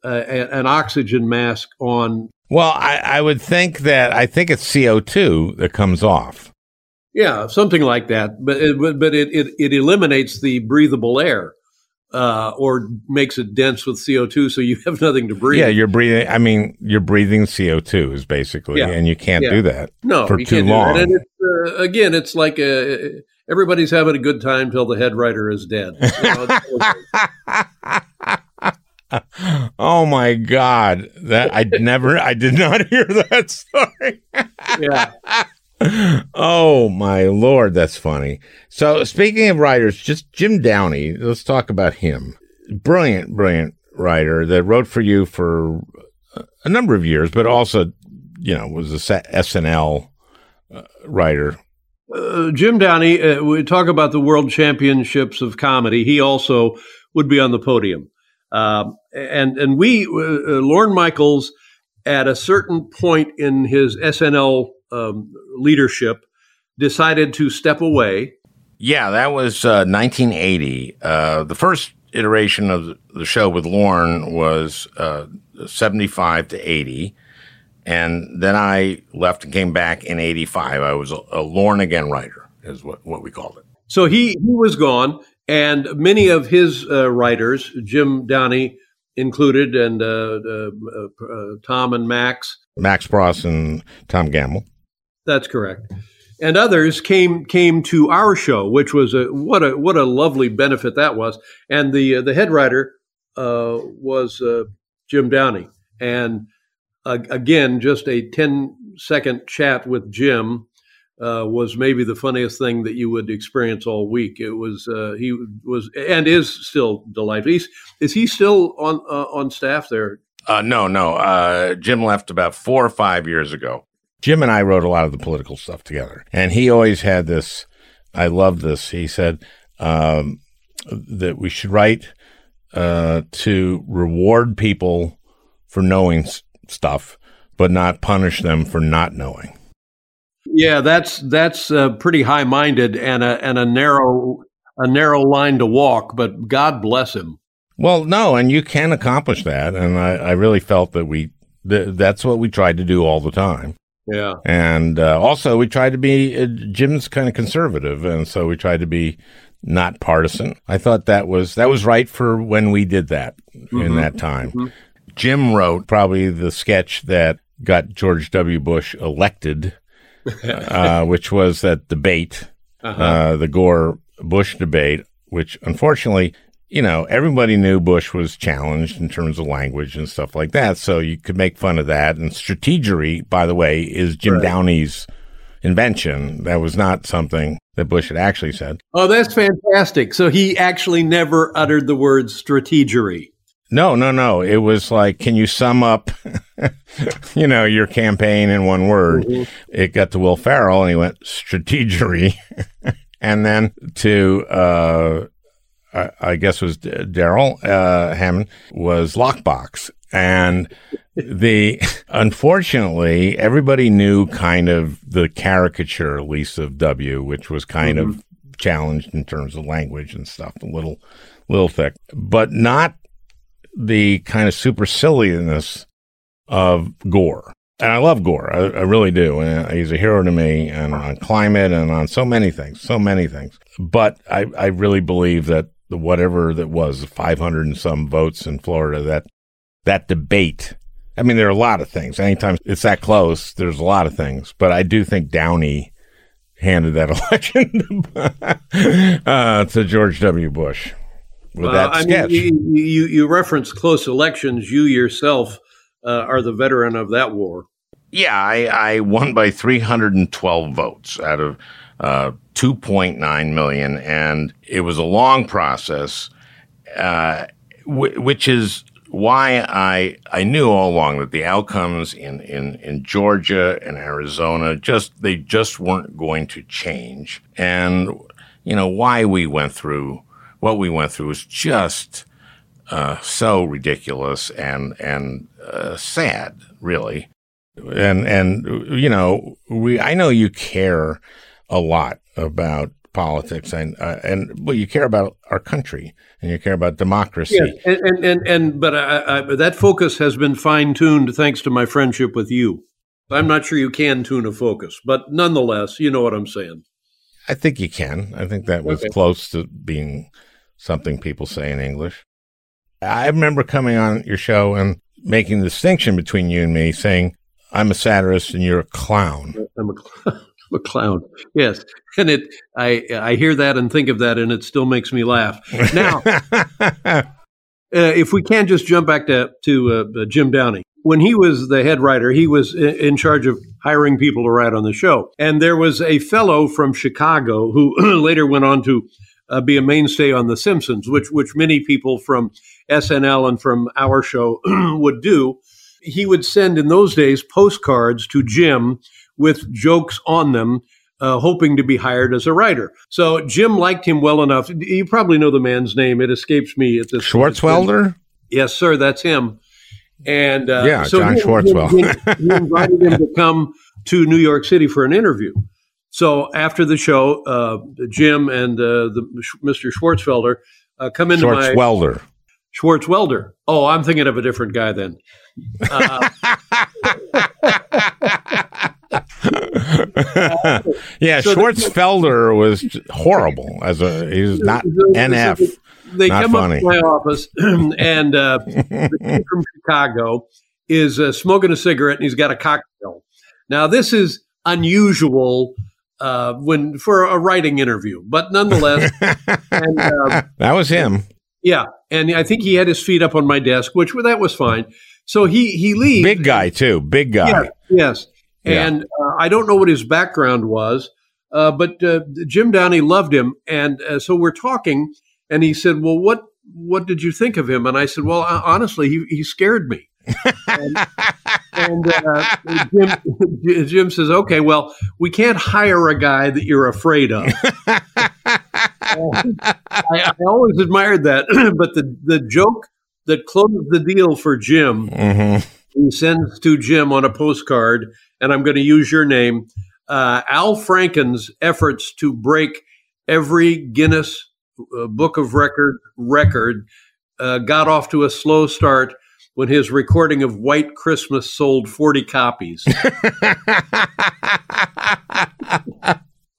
uh, a, an oxygen mask on Well, I, I would think that I think it's CO two that comes off. Yeah, something like that. But it, but- but it, it, it eliminates the breathable air, uh, or makes it dense with CO two, so you have nothing to breathe. Yeah, you're breathing. I mean, you're breathing CO two is basically, Yeah. and you can't Yeah. do that no for too can't do that. long. And it's, uh, again, it's like uh everybody's having a good time till the head writer is dead. You know, oh my god, that I never, I did not hear that story. yeah. Oh my lord, that's funny. So speaking of writers, just Jim Downey. Let's talk about him. Brilliant, brilliant writer that wrote for you for a number of years, but also, you know, was a SNL uh, writer. Uh, Jim Downey, uh, we talk about the World Championships of Comedy. He also would be on the podium, um, and and we, uh, uh, Lorne Michaels, at a certain point in his SNL um, leadership, decided to step away. Yeah, that was uh, 1980. Uh, the first iteration of the show with Lorne was uh, 75 to 80. And then I left and came back in 85. I was a, a Lorne again writer, is what, what we called it. So he he was gone, and many of his uh, writers, Jim Downey included, and uh, uh, uh, Tom and Max, Max Pross and Tom Gammill. That's correct. And others came came to our show, which was a what a what a lovely benefit that was. And the uh, the head writer uh, was uh, Jim Downey, and uh, again, just a 10 second chat with Jim uh, was maybe the funniest thing that you would experience all week. It was uh, he was and is still delightful. He's, is he still on uh, on staff there? Uh, no, no. Uh, Jim left about four or five years ago. Jim and I wrote a lot of the political stuff together, and he always had this. I love this. He said um, that we should write uh, to reward people for knowing s- stuff, but not punish them for not knowing. Yeah, that's that's uh, pretty high minded and a and a narrow a narrow line to walk. But God bless him. Well, no, and you can accomplish that, and I, I really felt that we th- that's what we tried to do all the time. Yeah. And uh, also, we tried to be, uh, Jim's kind of conservative, and so we tried to be not partisan. I thought that was that was right for when we did that in Mhm. that time. Mhm. Jim wrote probably the sketch that got George W. Bush elected, uh, which was that debate, Uh-huh. uh, the Gore Bush debate, which unfortunately, you know, everybody knew Bush was challenged in terms of language and stuff like that. So you could make fun of that. And strategery, by the way, is Jim Right. Downey's invention. That was not something that Bush had actually said. Oh, that's fantastic. So he actually never uttered the word strategery. No, no, no. It was like, can you sum up, you know, your campaign in one word? It got to Will Ferrell and he went strategery. and then to, uh, I, I guess it was D- Darrell, uh, Hammond was lockbox. And the, unfortunately, everybody knew kind of the caricature, at least of W, which was kind of challenged in terms of language and stuff, a little, little thick, but not the kind of superciliousness of Gore. And I love Gore. I, I really do. And he's a hero to me and on climate and on so many things, so many things. But I, I really believe that the whatever that was 500 and some votes in Florida, that, that debate. I mean, there are a lot of things. Anytime it's that close, there's a lot of things. But I do think Downey handed that election uh, to George W. Bush with Uh, that I sketch. mean, you, you, you reference close elections. You yourself uh, are the veteran of that war. Yeah, I, I won by 312 votes out of uh, 2.9 million, and it was a long process, uh, w- which is why I I knew all along that the outcomes in, in, in Georgia and Arizona just they just weren't going to change, and you know why we went through what we went through was just uh, so ridiculous and and uh, sad, really. And and you know we I know you care a lot about politics and uh, and well you care about our country and you care about democracy. Yes, and and and, and but I, I, that focus has been fine tuned thanks to my friendship with you. I'm not sure you can tune a focus, but nonetheless, you know what I'm saying. I think you can. I think that was Okay. close to being something people say in English. I remember coming on your show and making the distinction between you and me, saying I'm a satirist and you're a clown. I'm a, cl- Clown. Yes, and it I I hear that and think of that, and it still makes me laugh. Now, uh, if we can just jump back to to uh, uh, Jim Downey. When he was the head writer, he was in charge of hiring people to write on the show. And there was a fellow from Chicago who later went on to uh, be a mainstay on The Simpsons, which which many people from SNL and from our show would do. He would send in those days postcards to Jim with jokes on them, uh, hoping to be hired as a writer. So Jim liked him well enough. You probably know the man's name. It escapes me at this. Swartzwelder? Yes, sir. That's him. And uh, Yeah, John he- Schwartzwell. he, he invited him to come to New York City for an interview. So after the show, uh, Jim and uh, the Mr. Schwartzfelder uh, come into my Swartzwelder. Swartzwelder. Oh, I'm thinking of a different guy then. Yeah, So Schwartzfelder was horrible as a he's not NF. they come funny. up to my office, and uh, from Chicago is uh, smoking a cigarette, and he's got a cocktail. Now, this is unusual uh, when for a writing interview, but nonetheless, and, uh, That was him. yeah, and I think he had his feet up on my desk, which that was fine. So he he leaves. Big guy too. Big guy. Yes, Yeah. And uh, I don't know what his background was, uh, but uh, Jim Downey loved him, and uh, so we're talking, and he said, "Well, what what did you think of him?" And I said, "Well, uh, honestly, he he scared me." and and uh, Jim, Jim says, "Okay, well, we can't hire a guy that you're afraid of." I, I always admired that, but the the joke that closed the deal for Jim Mhm. he sends to Jim on a postcard, and I'm going to use your name. Uh, Al Franken's efforts to break every Guinness uh, Book of Record record uh, got off to a slow start when his recording of White Christmas sold 40 copies.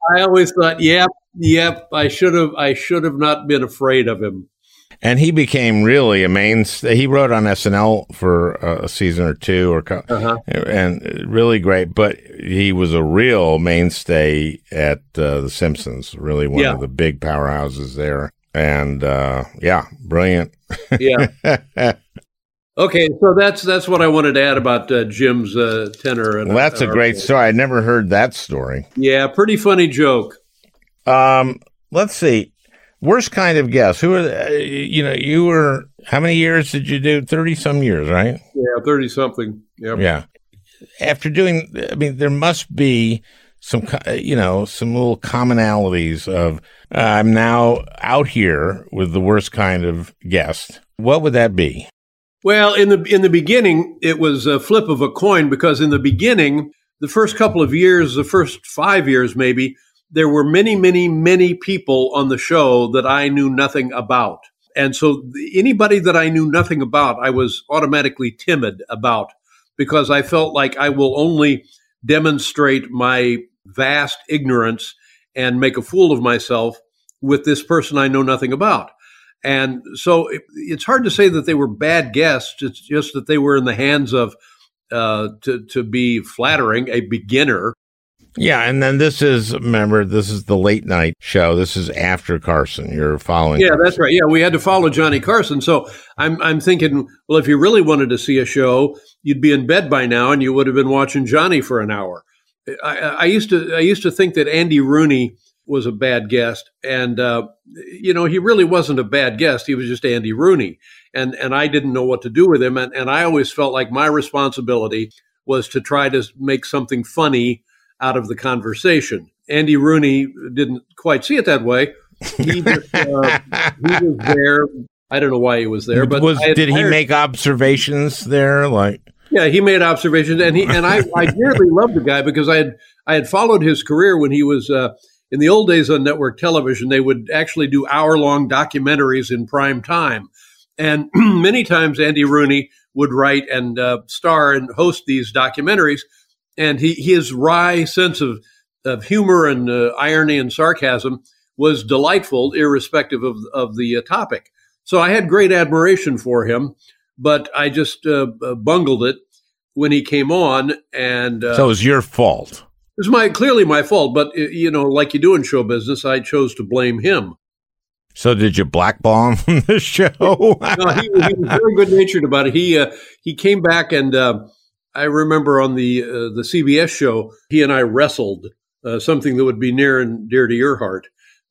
I always thought, yep, yep, I should have, I should have not been afraid of him. And he became really a mainstay. He wrote on SNL for uh, a season or two, or co- Uh-huh. and really great. But he was a real mainstay at uh, The Simpsons. Really one Yeah. of the big powerhouses there. And uh, yeah, brilliant. Yeah. Okay, so that's that's what I wanted to add about uh, Jim's uh, tenor. And well, that's a great story. I never heard that story. Yeah, pretty funny joke. Um, let's see. Worst kind of guess. Who are uh, you know? You were how many years did you do? Thirty some years, right? Yeah, thirty something. Yep. Yeah. After doing, I mean, there must be some, you know, some little commonalities of uh, I'm now out here with the worst kind of guest. What would that be? Well, in the in the beginning, it was a flip of a coin because in the beginning, the first couple of years, the first five years maybe, there were many, many, many people on the show that I knew nothing about. And so anybody that I knew nothing about, I was automatically timid about because I felt like I will only demonstrate my vast ignorance and make a fool of myself with this person I know nothing about. And so it, it's hard to say that they were bad guests. It's just that they were in the hands of, uh, to, to be flattering, a beginner. Yeah. And then this is, remember, this is the late night show. This is after Carson. You're following. Yeah, Carson. that's right. Yeah, we had to follow Johnny Carson. So I'm, I'm thinking, well, if you really wanted to see a show, you'd be in bed by now and you would have been watching Johnny for an hour. I, I used to, I used to think that Andy Rooney was a bad guest, and uh, you know he really wasn't a bad guest. He was just Andy Rooney, and and I didn't know what to do with him, and and I always felt like my responsibility was to try to make something funny out of the conversation. Andy Rooney didn't quite see it that way. He, just, uh, he was there. I don't know why he was there, but was, did he make observations there? Like, yeah, he made observations, and he and I I dearly loved the guy because I had I had followed his career when he was. Uh, in the old days on network television, they would actually do hour long documentaries in prime time. And many times Andy Rooney would write and uh, star and host these documentaries. And he, his wry sense of, of humor and uh, irony and sarcasm was delightful, irrespective of, of the uh, topic. So I had great admiration for him, but I just uh, bungled it when he came on. And uh, so it was your fault. It's my clearly my fault, but you know, like you do in show business, I chose to blame him. So did you blackball him from the show? no, he, he, was very good natured about it. He uh, he came back, and uh, I remember on the uh, the CBS show, he and I wrestled uh, something that would be near and dear to your heart.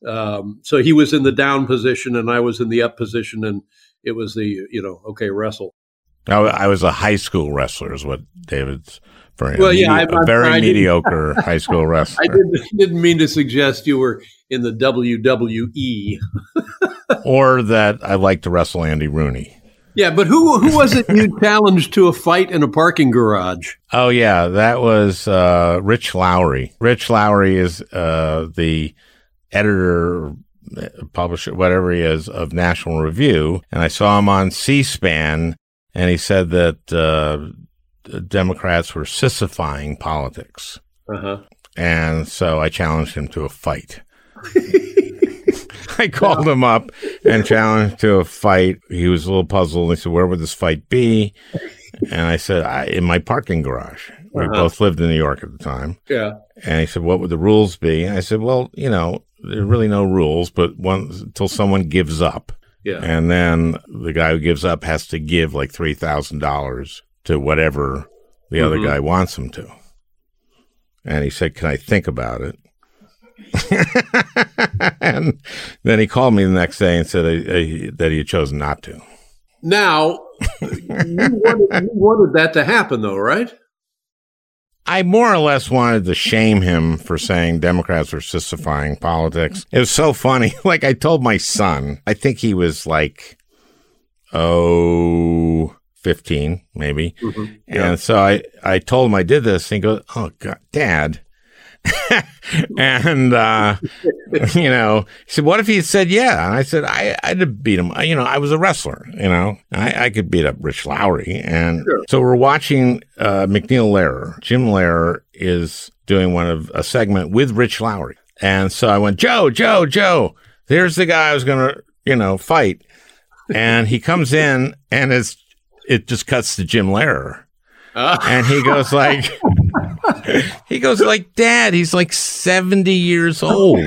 Um, so he was in the down position, and I was in the up position, and it was the you know okay wrestle. I, I was a high school wrestler, is what David's for well, yeah, a I'm, very I'm, mediocre high school wrestler. I didn't, didn't, mean to suggest you were in the WWE, or that I like to wrestle Andy Rooney. Yeah, but who who was it you challenged to a fight in a parking garage? Oh yeah, that was uh, Rich Lowry. Rich Lowry is uh, the editor, publisher, whatever he is, of National Review, and I saw him on C-SPAN, and he said that uh, Democrats were sissifying politics. Uh-huh. And so I challenged him to a fight. I called him up and challenged to a fight. He was a little puzzled. And he said, Where would this fight be? And I said, I, In my parking garage. We uh-huh. both lived in New York at the time. Yeah. And he said, What would the rules be? And I said, Well, you know, there are really no rules, but once until someone gives up. Yeah. And then the guy who gives up has to give like $3,000 to whatever the mm-hmm. other guy wants him to. And he said, Can I think about it? and then he called me the next day and said uh, that he had chosen not to. Now, you, wanted, you wanted that to happen, though, right? I more or less wanted to shame him for saying Democrats were sissifying politics. It was so funny. Like I told my son, I think he was like, oh, 15, maybe. Mm-hmm. Yeah. And so I, I told him I did this. And he goes, Oh, God, Dad. and, uh, you know, he said, What if he said yeah? And I said, I, I'd beat him. You know, I was a wrestler, you know, I, I could beat up Rich Lowry. And sure. so we're watching uh, MacNeil Lehrer. Jim Lehrer is doing one of a segment with Rich Lowry. And so I went, Joe, Joe, Joe, there's the guy I was going to, you know, fight. And he comes in and it's it just cuts to Jim Lehrer. And he goes like, he goes like, Dad, he's like seventy years old.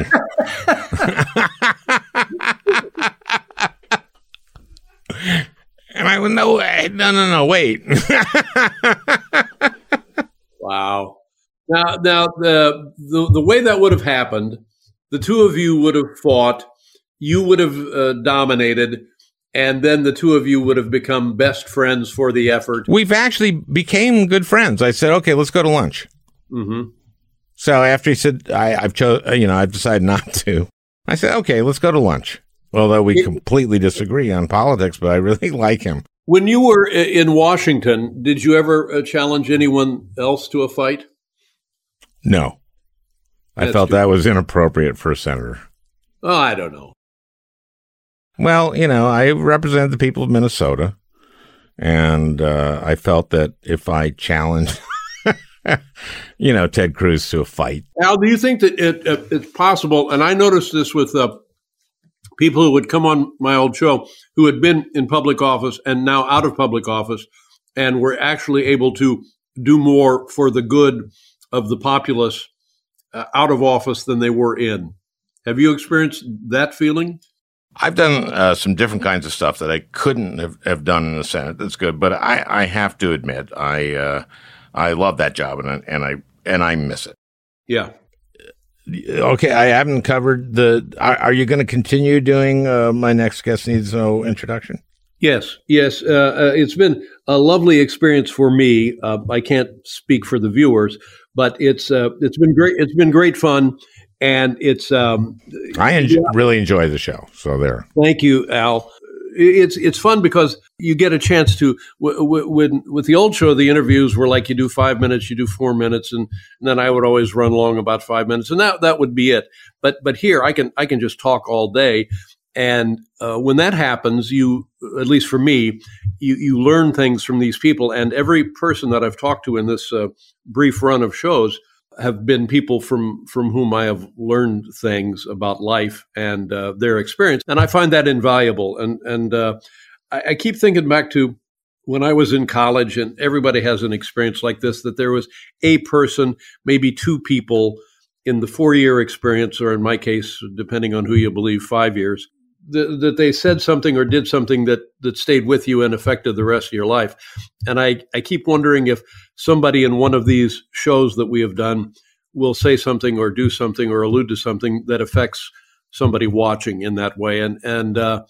and I went, no, no, no, no, wait. wow. Now, now the, the the way that would have happened, the two of you would have fought. You would have uh, dominated and then the two of you would have become best friends for the effort. We've actually became good friends. I said, okay, let's go to lunch. Mm-hmm. So after he said, I, I've chose, you know, I've decided not to. I said, okay, let's go to lunch. Although we completely disagree on politics, but I really like him. When you were in Washington, did you ever uh, challenge anyone else to a fight? No, I That's felt that was inappropriate for a senator. Oh, I don't know. Well, you know, I represent the people of Minnesota, and uh, I felt that if I challenged, you know, Ted Cruz to a fight, Al, do you think that it, it, it's possible? And I noticed this with uh, people who would come on my old show who had been in public office and now out of public office and were actually able to do more for the good of the populace uh, out of office than they were in. Have you experienced that feeling? I've done uh, some different kinds of stuff that I couldn't have, have done in the Senate. That's good, but I, I have to admit, I uh, I love that job, and I, and I and I miss it. Yeah. Okay, I haven't covered the. Are, are you going to continue doing uh, my next guest needs no introduction? Yes, yes. Uh, uh, it's been a lovely experience for me. Uh, I can't speak for the viewers, but it's uh, it's been great. It's been great fun, and it's. Um, I enjoy, really enjoy the show. So there. Thank you, Al. It's it's fun because you get a chance to w- w- when with the old show the interviews were like you do five minutes, you do four minutes, and, and then I would always run long about five minutes, and that that would be it. But but here I can I can just talk all day, and uh, when that happens, you at least for me, you you learn things from these people, and every person that I've talked to in this uh, brief run of shows have been people from from whom I have learned things about life and uh, their experience, and I find that invaluable. And and uh, I, I keep thinking back to when I was in college, and everybody has an experience like this. That there was a person, maybe two people, in the four year experience, or in my case, depending on who you believe, five years. That, that they said something or did something that, that stayed with you and affected the rest of your life. And I, I keep wondering if somebody in one of these shows that we have done will say something or do something or allude to something that affects somebody watching in that way. And and uh,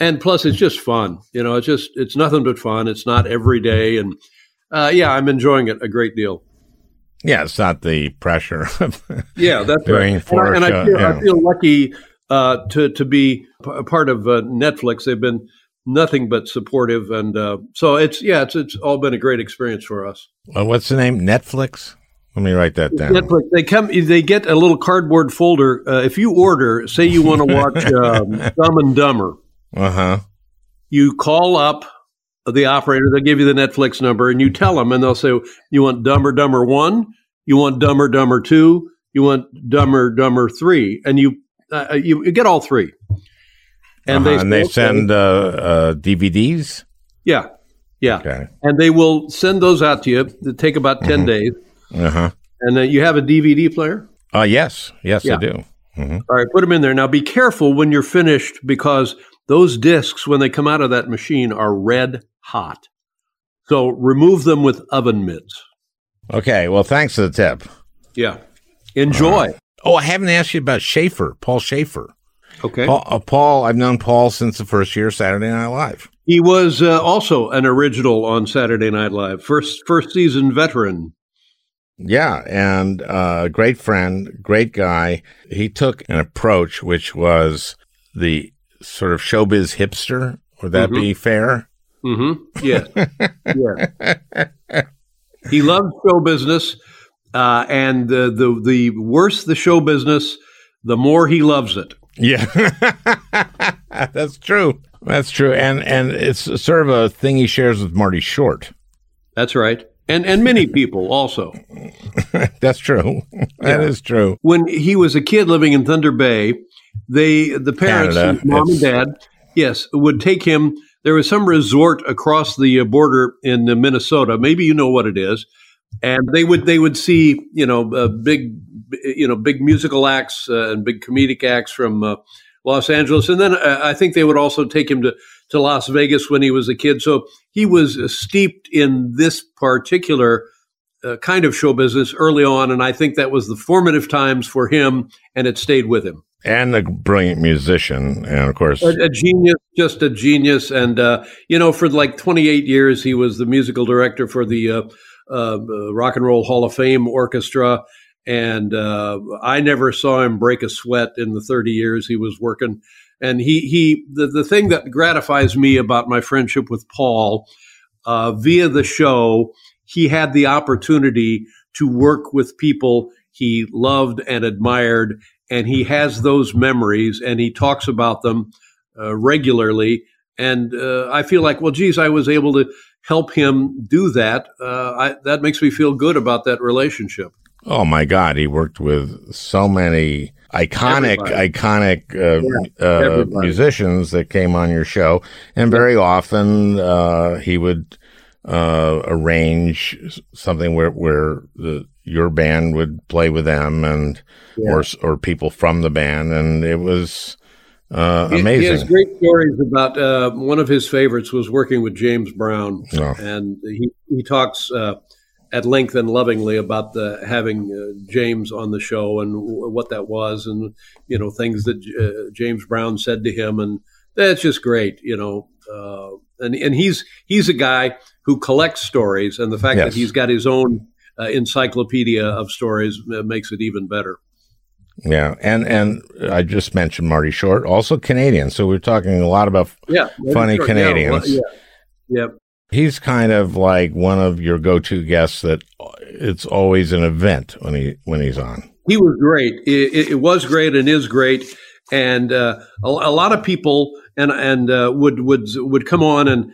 and plus, it's just fun. You know, it's just it's nothing but fun. It's not every day, and uh, yeah, I'm enjoying it a great deal. Yeah, it's not the pressure of Yeah, that's doing right. and, I, and I, feel, yeah. I feel lucky uh, to to be a part of uh, Netflix. They've been nothing but supportive, and uh, so it's yeah, it's it's all been a great experience for us. Well, what's the name? Netflix. Let me write that down. Netflix. They come. They get a little cardboard folder. Uh, if you order, say you want to watch um, Dumb and Dumber, Uh huh. you call up the operator. They'll give you the Netflix number, and you tell them, and they'll say, "You want Dumber Dumber one? You want Dumber Dumber two? You want Dumber Dumber three? And you uh, you, you get all three. And they they, and they send uh, uh, DVDs. Yeah, yeah, Okay. and they will send those out to you. They take about 10 Mhm. days, Uh huh. and then you have a DVD player. Uh, yes. Yes, Yeah. I do. hmm All right, put them in there. Now be careful when you're finished because those discs, when they come out of that machine, are red hot. So remove them with oven mitts. Okay. Well, thanks for the tip. Yeah. Enjoy. Oh, I haven't asked you about Shaffer, Paul Shaffer. Okay. Paul, uh, Paul, I've known Paul since the first year of Saturday Night Live. He was uh, also an original on Saturday Night Live, first first season veteran. Yeah, and uh, great friend, great guy. He took an approach which was the sort of showbiz hipster. Would that Mhm. be fair? Mm-hmm. Yes. yes. He loved show business, uh, and the, the the worse the show business, the more he loves it. Yeah, that's true. That's true, and and it's sort of a thing he shares with Marty Short. That's right, and and many people also. That's true. That is Yeah. true. When he was a kid living in Thunder Bay, they the parents, Canada, mom and dad, yes, would take him. There was some resort across the border in Minnesota. Maybe you know what it is. And they would they would see you know uh, big you know big musical acts uh, and big comedic acts from uh, Los Angeles, and then uh, I think they would also take him to to Las Vegas when he was a kid. So he was uh, steeped in this particular uh, kind of show business early on, and I think that was the formative times for him, and it stayed with him. And a brilliant musician, and of course, a, a genius, just a genius. And uh, you know, for like 28 years, he was the musical director for the uh, uh, Rock and Roll Hall of Fame Orchestra. And uh, I never saw him break a sweat in the 30 years he was working. And he he the, the thing that gratifies me about my friendship with Paul uh, via the show, he had the opportunity to work with people he loved and admired and he has those memories and he talks about them uh, regularly. And uh, I feel like, well, geez, I was able to help him do that. Uh, I, that makes me feel good about that relationship. Oh my God, he worked with so many iconic, Everybody. iconic uh, uh, musicians that came on your show, and very often uh, he would arrange something where where the your band would play with them and yeah. or or people from the band, and it was uh, amazing. He, has great stories about uh, one of his favorites was working with James Brown, oh. and he he talks uh, at length and lovingly about the having uh, James on the show and w- what that was, and you know things that uh, James Brown said to him, and that's just great, you know. Uh, and and he's he's a guy who collects stories, and the fact yes. that he's got his own uh, encyclopedia of stories uh, makes it even better. Yeah, and and I just mentioned Marty Short, also Canadian. So we're talking a lot about yeah, funny Short, Canadians. Yeah, yeah, yep. He's kind of like one of your go-to guests that it's always an event when he when he's on. He was great. It, it was great and is great. And uh, a, a, lot of people and and uh, would would would come on and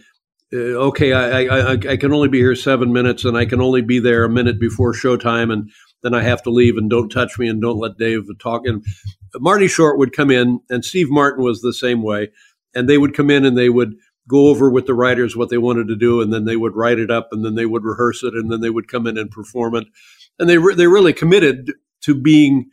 uh, okay, I, I, I can only be here seven minutes, and I can only be there a minute before showtime, and then I have to leave, and don't touch me, and don't let Dave talk. And Marty Short would come in, and Steve Martin was the same way, and they would come in and they would go over with the writers what they wanted to do, and then they would write it up, and then they would rehearse it, and then they would come in and perform it, and they re- they really committed to being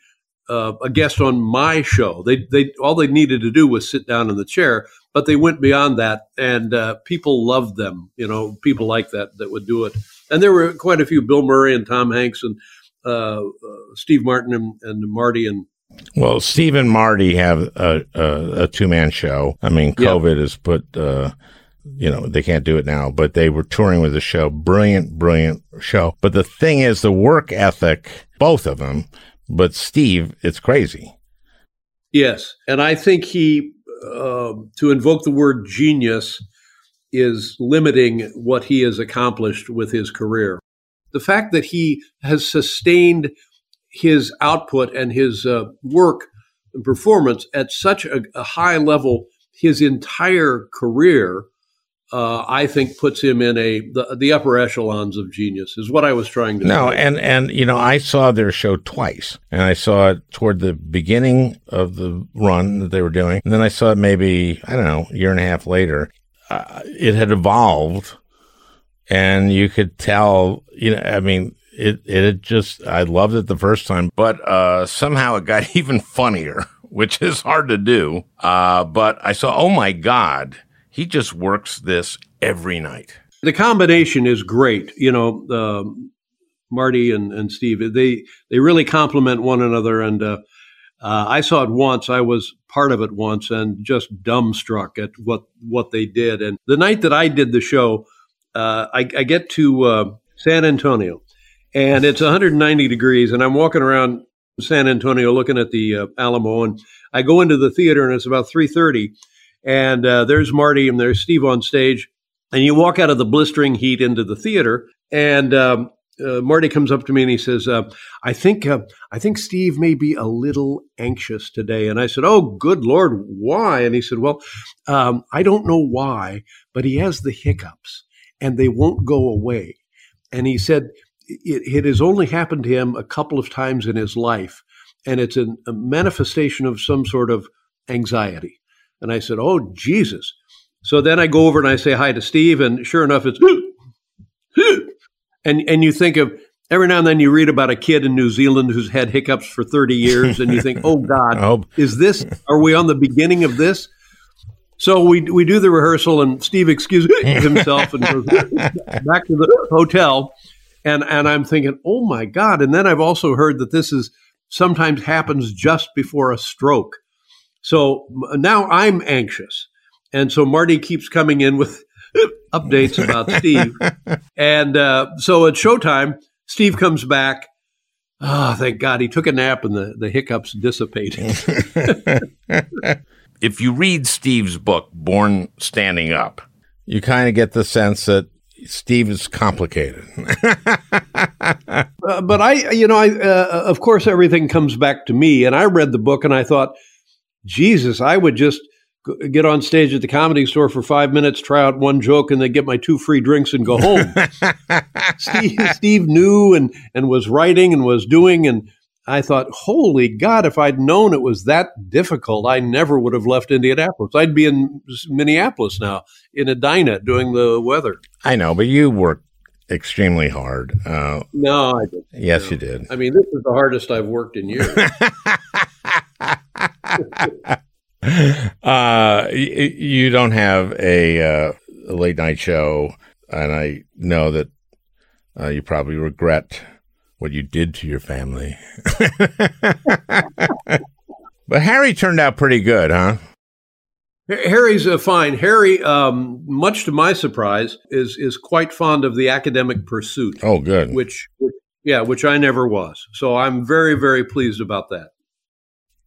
uh, a guest on my show. They they all they needed to do was sit down in the chair, but they went beyond that, and uh, people loved them. You know, people like that that would do it. And there were quite a few: Bill Murray and Tom Hanks and uh, uh, Steve Martin and, and, Marty and. Well, Steve and Marty have a, a, a two man show. I mean, COVID has put. Uh, you know, they can't do it now, but they were touring with the show. Brilliant, brilliant show. But the thing is, the work ethic, both of them, but Steve, it's crazy. Yes. And I think he um, to invoke the word genius is limiting what he has accomplished with his career. The fact that he has sustained his output and his uh, work and performance at such a, a high level his entire career uh, I think puts him in a the, the, upper echelons of genius is what I was trying to no, say. and and you know I saw their show twice, and I saw it toward the beginning of the run that they were doing, and then I saw it maybe I don't know a year and a half later. Uh, it had evolved, and you could tell. You know, I mean, it it just I loved it the first time, but uh, somehow it got even funnier, which is hard to do. Uh, but I saw, oh my god he just works this every night. The combination is great. You know, um, Marty and, and Steve, they, they really complement one another. And uh, uh, I saw it once. I was part of it once and just dumbstruck at what, what they did. And the night that I did the show, uh, I, I, get to uh, San Antonio and it's 190 degrees and I'm walking around San Antonio looking at the uh, Alamo and I go into the theater and it's about 330 and uh, there's Marty and there's Steve on stage. And you walk out of the blistering heat into the theater, and um, uh, Marty comes up to me and he says, uh, "I think I think Steve may be a little anxious today." And I said, "Oh, good lord, why?" And he said, "Well, um, I don't know why, but he has the hiccups, and they won't go away." And he said, "It, it has only happened to him a couple of times in his life, and it's an, a manifestation of some sort of anxiety." And I said, Oh, Jesus. So then I go over and I say hi to Steve, and sure enough, it's and and you think of every now and then you read about a kid in New Zealand who's had hiccups for 30 years and you think, oh God, Oh. is this, are we on the beginning of this? So we, we do the rehearsal and Steve excuses himself and goes back to the hotel. And, and I'm thinking, oh my God. And then I've also heard that this is sometimes happens just before a stroke. So now I'm anxious. And so Marty keeps coming in with updates about Steve. And uh, so at showtime, Steve comes back. Oh, thank God. He took a nap and the, the hiccups dissipated. if you read Steve's book, Born Standing Up, you kind of get the sense that Steve is complicated. Uh, but I, you know, I, uh, of course, everything comes back to me. And I read the book and I thought, Jesus, I would just get on stage at the comedy store for five minutes, try out one joke, and then get my two free drinks and go home. Steve, Steve knew and, and was writing and was doing. And I thought, holy God, if I'd known it was that difficult, I never would have left Indianapolis. I'd be in Minneapolis now in Edina doing the weather. I know, but you worked extremely hard. Uh, No, I didn't. yes, No. you did. I mean, this is the hardest I've worked in years. uh, y- you don't have a, uh, a late night show, and I know that uh, you probably regret what you did to your family. but Harry turned out pretty good, huh? Harry's uh, fine. Harry, um, much to my surprise, is is quite fond of the academic pursuit. Oh, good. Which, which, yeah, which I never was. So I'm very, very pleased about that.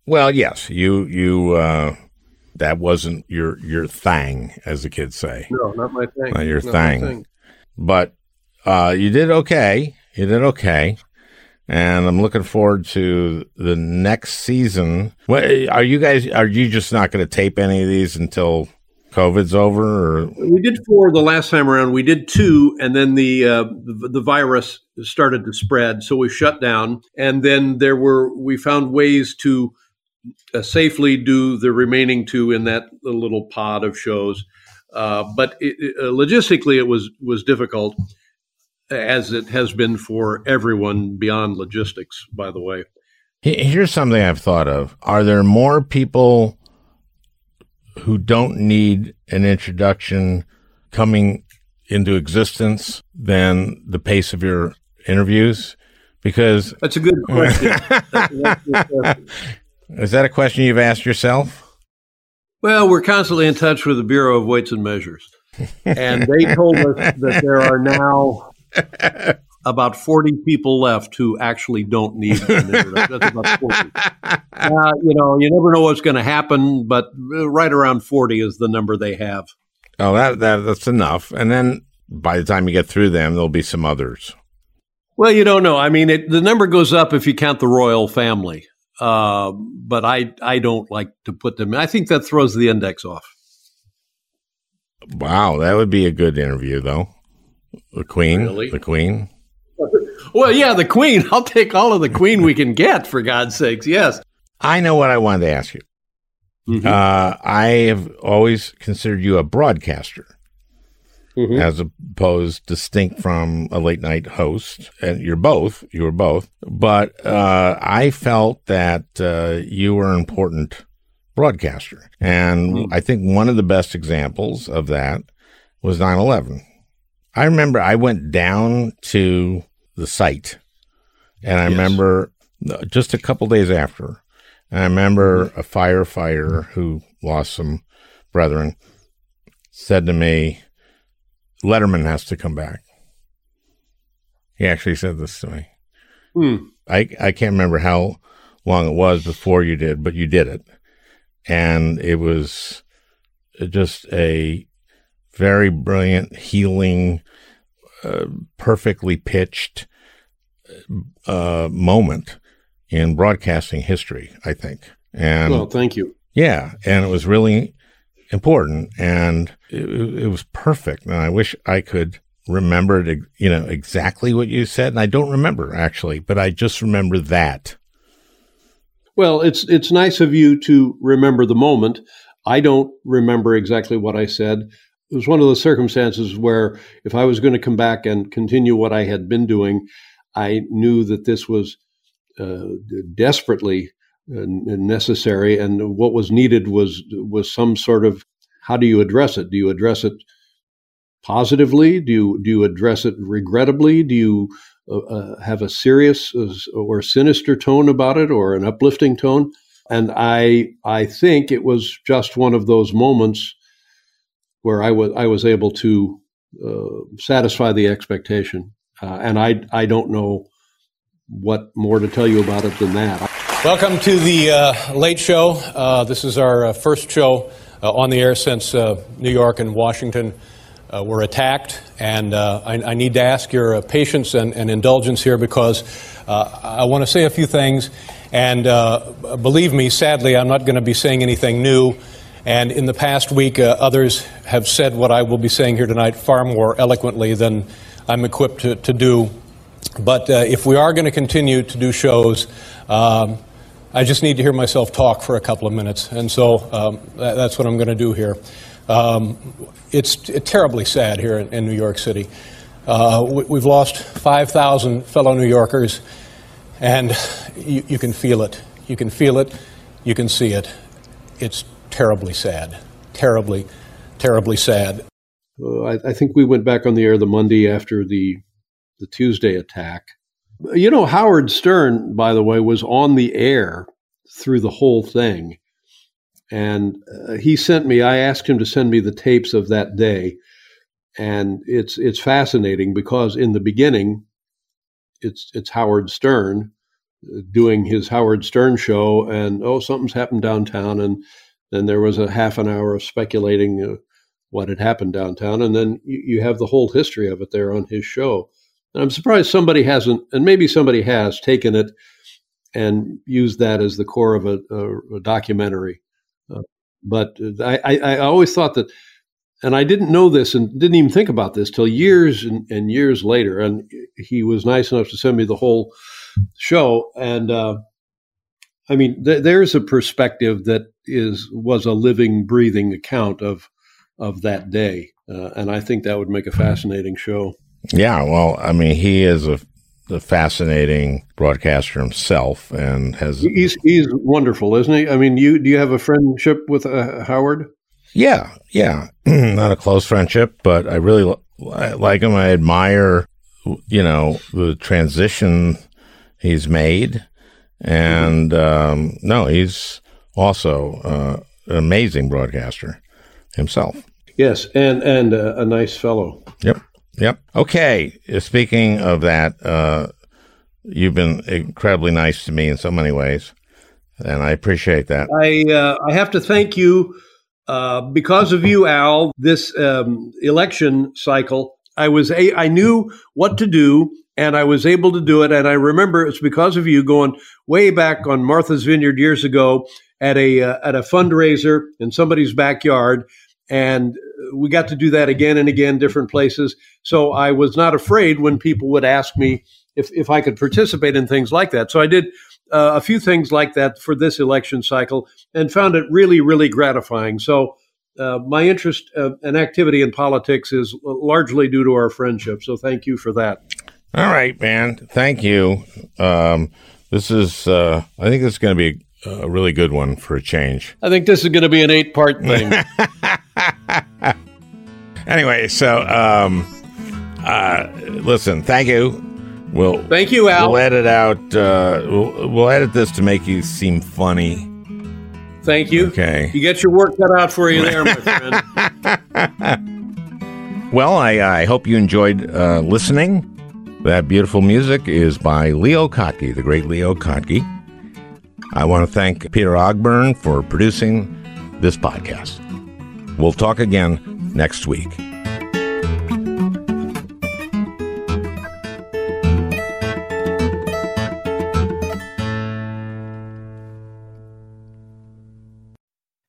Well, yes, you you uh, that wasn't your your thing, as the kids say. No, not my thing. Not your Not my thing. But uh, you did okay. You did okay. And I'm looking forward to the next season. What, are you guys? Are you just not going to tape any of these until COVID's over? Or We did four the last time around. We did two, and then the uh, the, the virus started to spread, so we shut down. And then there were we found ways to uh, safely do the remaining two in that little pod of shows. Uh, but it, uh, logistically, it was was difficult, as it has been for everyone beyond logistics. By the way, Here's something I've thought of. Are there more people who don't need an introduction coming into existence than the pace of your interviews? Because that's a good question. That's- that's a good question. is that a question you've asked yourself? Well, we're constantly in touch with the Bureau of Weights and Measures. And they told us that there are now about 40 people left who actually don't need an introduction. That's about 40. Uh, you know, you never know what's going to happen, but uh, right around 40 is the number they have. Oh, that, that that's enough. And then by the time you get through them, there'll be some others. Well, you don't know. I mean, it, the number goes up if you count the royal family. Uh, but I, I don't like to put them. I think that throws the index off. Wow, that would be a good interview, though. The Queen, Really? the Queen. Well, yeah, the Queen. I'll take all of the Queen we can get, for God's sakes. Yes. I know what I wanted to ask you. Uh, I have always considered you a broadcaster, Mhm. as opposed distinct from a late night host, and you're both. You were both, but uh, I felt that uh, you were an important broadcaster, and I think one of the best examples of that was 9/11. I remember I went down to the site, and I remember uh, just a couple days after. And I remember a firefighter who lost some brethren said to me, Letterman has to come back. He actually said this to me. Hmm. I, I can't remember how long it was before you did, but you did it. And it was just a very brilliant, healing, uh, perfectly pitched uh, moment in broadcasting history, I think. And Well, thank you. yeah, and it was really important, and it, it was perfect. And I wish I could remember, to, you know, exactly what you said. And I don't remember actually, but I just remember that. Well, it's it's nice of you to remember the moment. I don't remember exactly what I said. It was one of those circumstances where if I was going to come back and continue what I had been doing, I knew that this was uh, desperately uh, necessary, and what was needed was was some sort of how do you address it? Do you address it positively? Do you do you address it regrettably? Do you uh, uh have a serious uh, or sinister tone about it, or an uplifting tone? And I I think it was just one of those moments where I was I was able to uh, satisfy the expectation, uh, and I I don't know what more to tell you about it than that. Welcome to the uh, Late Show. Uh, this is our uh, first show uh, on the air since New York and Washington were attacked, and I, I, need to ask your patience and, and, indulgence here because I want to say a few things. And believe me, sadly, I'm not going to be saying anything new. And in the past week, uh, others have said what I will be saying here tonight far more eloquently than I'm equipped to, to do. But uh, if we are going to continue to do shows, um, I just need to hear myself talk for a couple of minutes. And so um, that, that's what I'm going to do here. Um, it's t- terribly sad here in, in New York City. Uh, we, have lost 5,000 fellow New Yorkers, and you, you can feel it. You can feel it. You can see it. It's terribly sad. Terribly, terribly sad. Uh, I, I, think we went back on the air the Monday after the the Tuesday attack. You know, Howard Stern, by the way, was on the air through the whole thing, and uh, he sent me. I asked him to send me the tapes of that day, and it's it's fascinating because in the beginning, it's it's Howard Stern uh, doing his Howard Stern show, and oh, something's happened downtown, and then there was a half an hour of speculating uh, what had happened downtown, and then you, you, have the whole history of it there on his show. And I'm surprised somebody hasn't, and maybe somebody has taken it and used that as the core of a, a, a documentary. Uh, but I, I, I, always thought that, and I didn't know this and didn't even think about this till years and, and years later. And he was nice enough to send me the whole show, and uh, I mean, th- there's a perspective that is was a living, breathing account of of that day, uh, and I think that would make a fascinating show. Yeah, well, I mean, he is a, fascinating broadcaster himself, and has he's he's wonderful, isn't he? I mean, you do you have a friendship with uh, Howard? Yeah, yeah, not a close friendship, but I really like him. I admire, you know, the transition he's made and um, no, he's also uh, an amazing broadcaster himself. Yes, and and uh, a nice fellow. Yep, yep. Okay. Speaking of that, uh, you've been incredibly nice to me in so many ways, and I appreciate that. I uh, I have to thank you uh, because of you, Al. This um, election cycle, I was a I knew what to do and I was able to do it. And I remember it's because of you going way back on Martha's Vineyard years ago at a uh, at a fundraiser in somebody's backyard, and we got to do that again and again, different places. So I was not afraid when people would ask me if if I could participate in things like that. So I did. Uh, a few things like that for this election cycle and found it really, really gratifying. So, uh, my interest uh, and activity in politics is largely due to our friendship. So, thank you for that. All right, man. Thank you. Um, this is, uh, I think it's going to be a, really good one for a change. I think this is going to be an eight part thing. anyway, so um, uh, listen, thank you. We'll thank you, Al. We'll edit out. Uh, we'll, we'll edit this to make you seem funny. Thank you. Okay. You get your work cut out for you there, my friend. well, I, I hope you enjoyed uh, listening. That beautiful music is by Leo Kottke, the great Leo Kottke. I want to thank Peter Ogburn for producing this podcast. We'll talk again next week.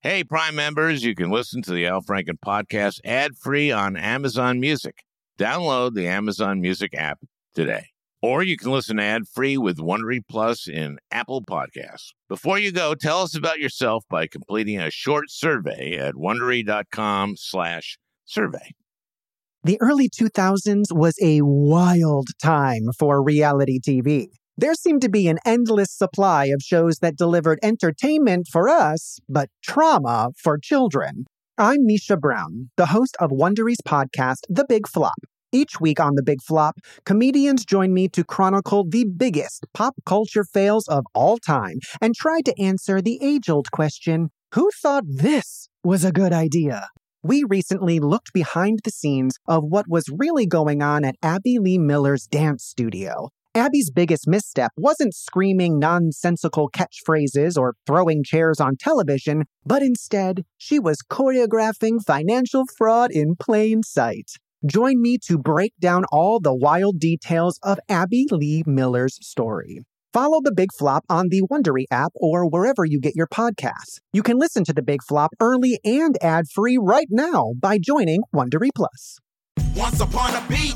Hey, Prime members, you can listen to the Al Franken podcast ad free on Amazon Music. Download the Amazon Music app today. Or you can listen ad free with Wondery Plus in Apple Podcasts. Before you go, tell us about yourself by completing a short survey at wondery.com/slash survey. The early 2000s was a wild time for reality TV. There seemed to be an endless supply of shows that delivered entertainment for us, but trauma for children. I'm Misha Brown, the host of Wondery's podcast, The Big Flop. Each week on The Big Flop, comedians join me to chronicle the biggest pop culture fails of all time and try to answer the age old question who thought this was a good idea? we recently looked behind the scenes of what was really going on at Abby Lee Miller's dance studio. Abby's biggest misstep wasn't screaming nonsensical catchphrases or throwing chairs on television, but instead, she was choreographing financial fraud in plain sight. Join me to break down all the wild details of Abby Lee Miller's story. Follow The Big Flop on the Wondery app or wherever you get your podcasts. You can listen to The Big Flop early and ad-free right now by joining Wondery Plus. Once upon a beat.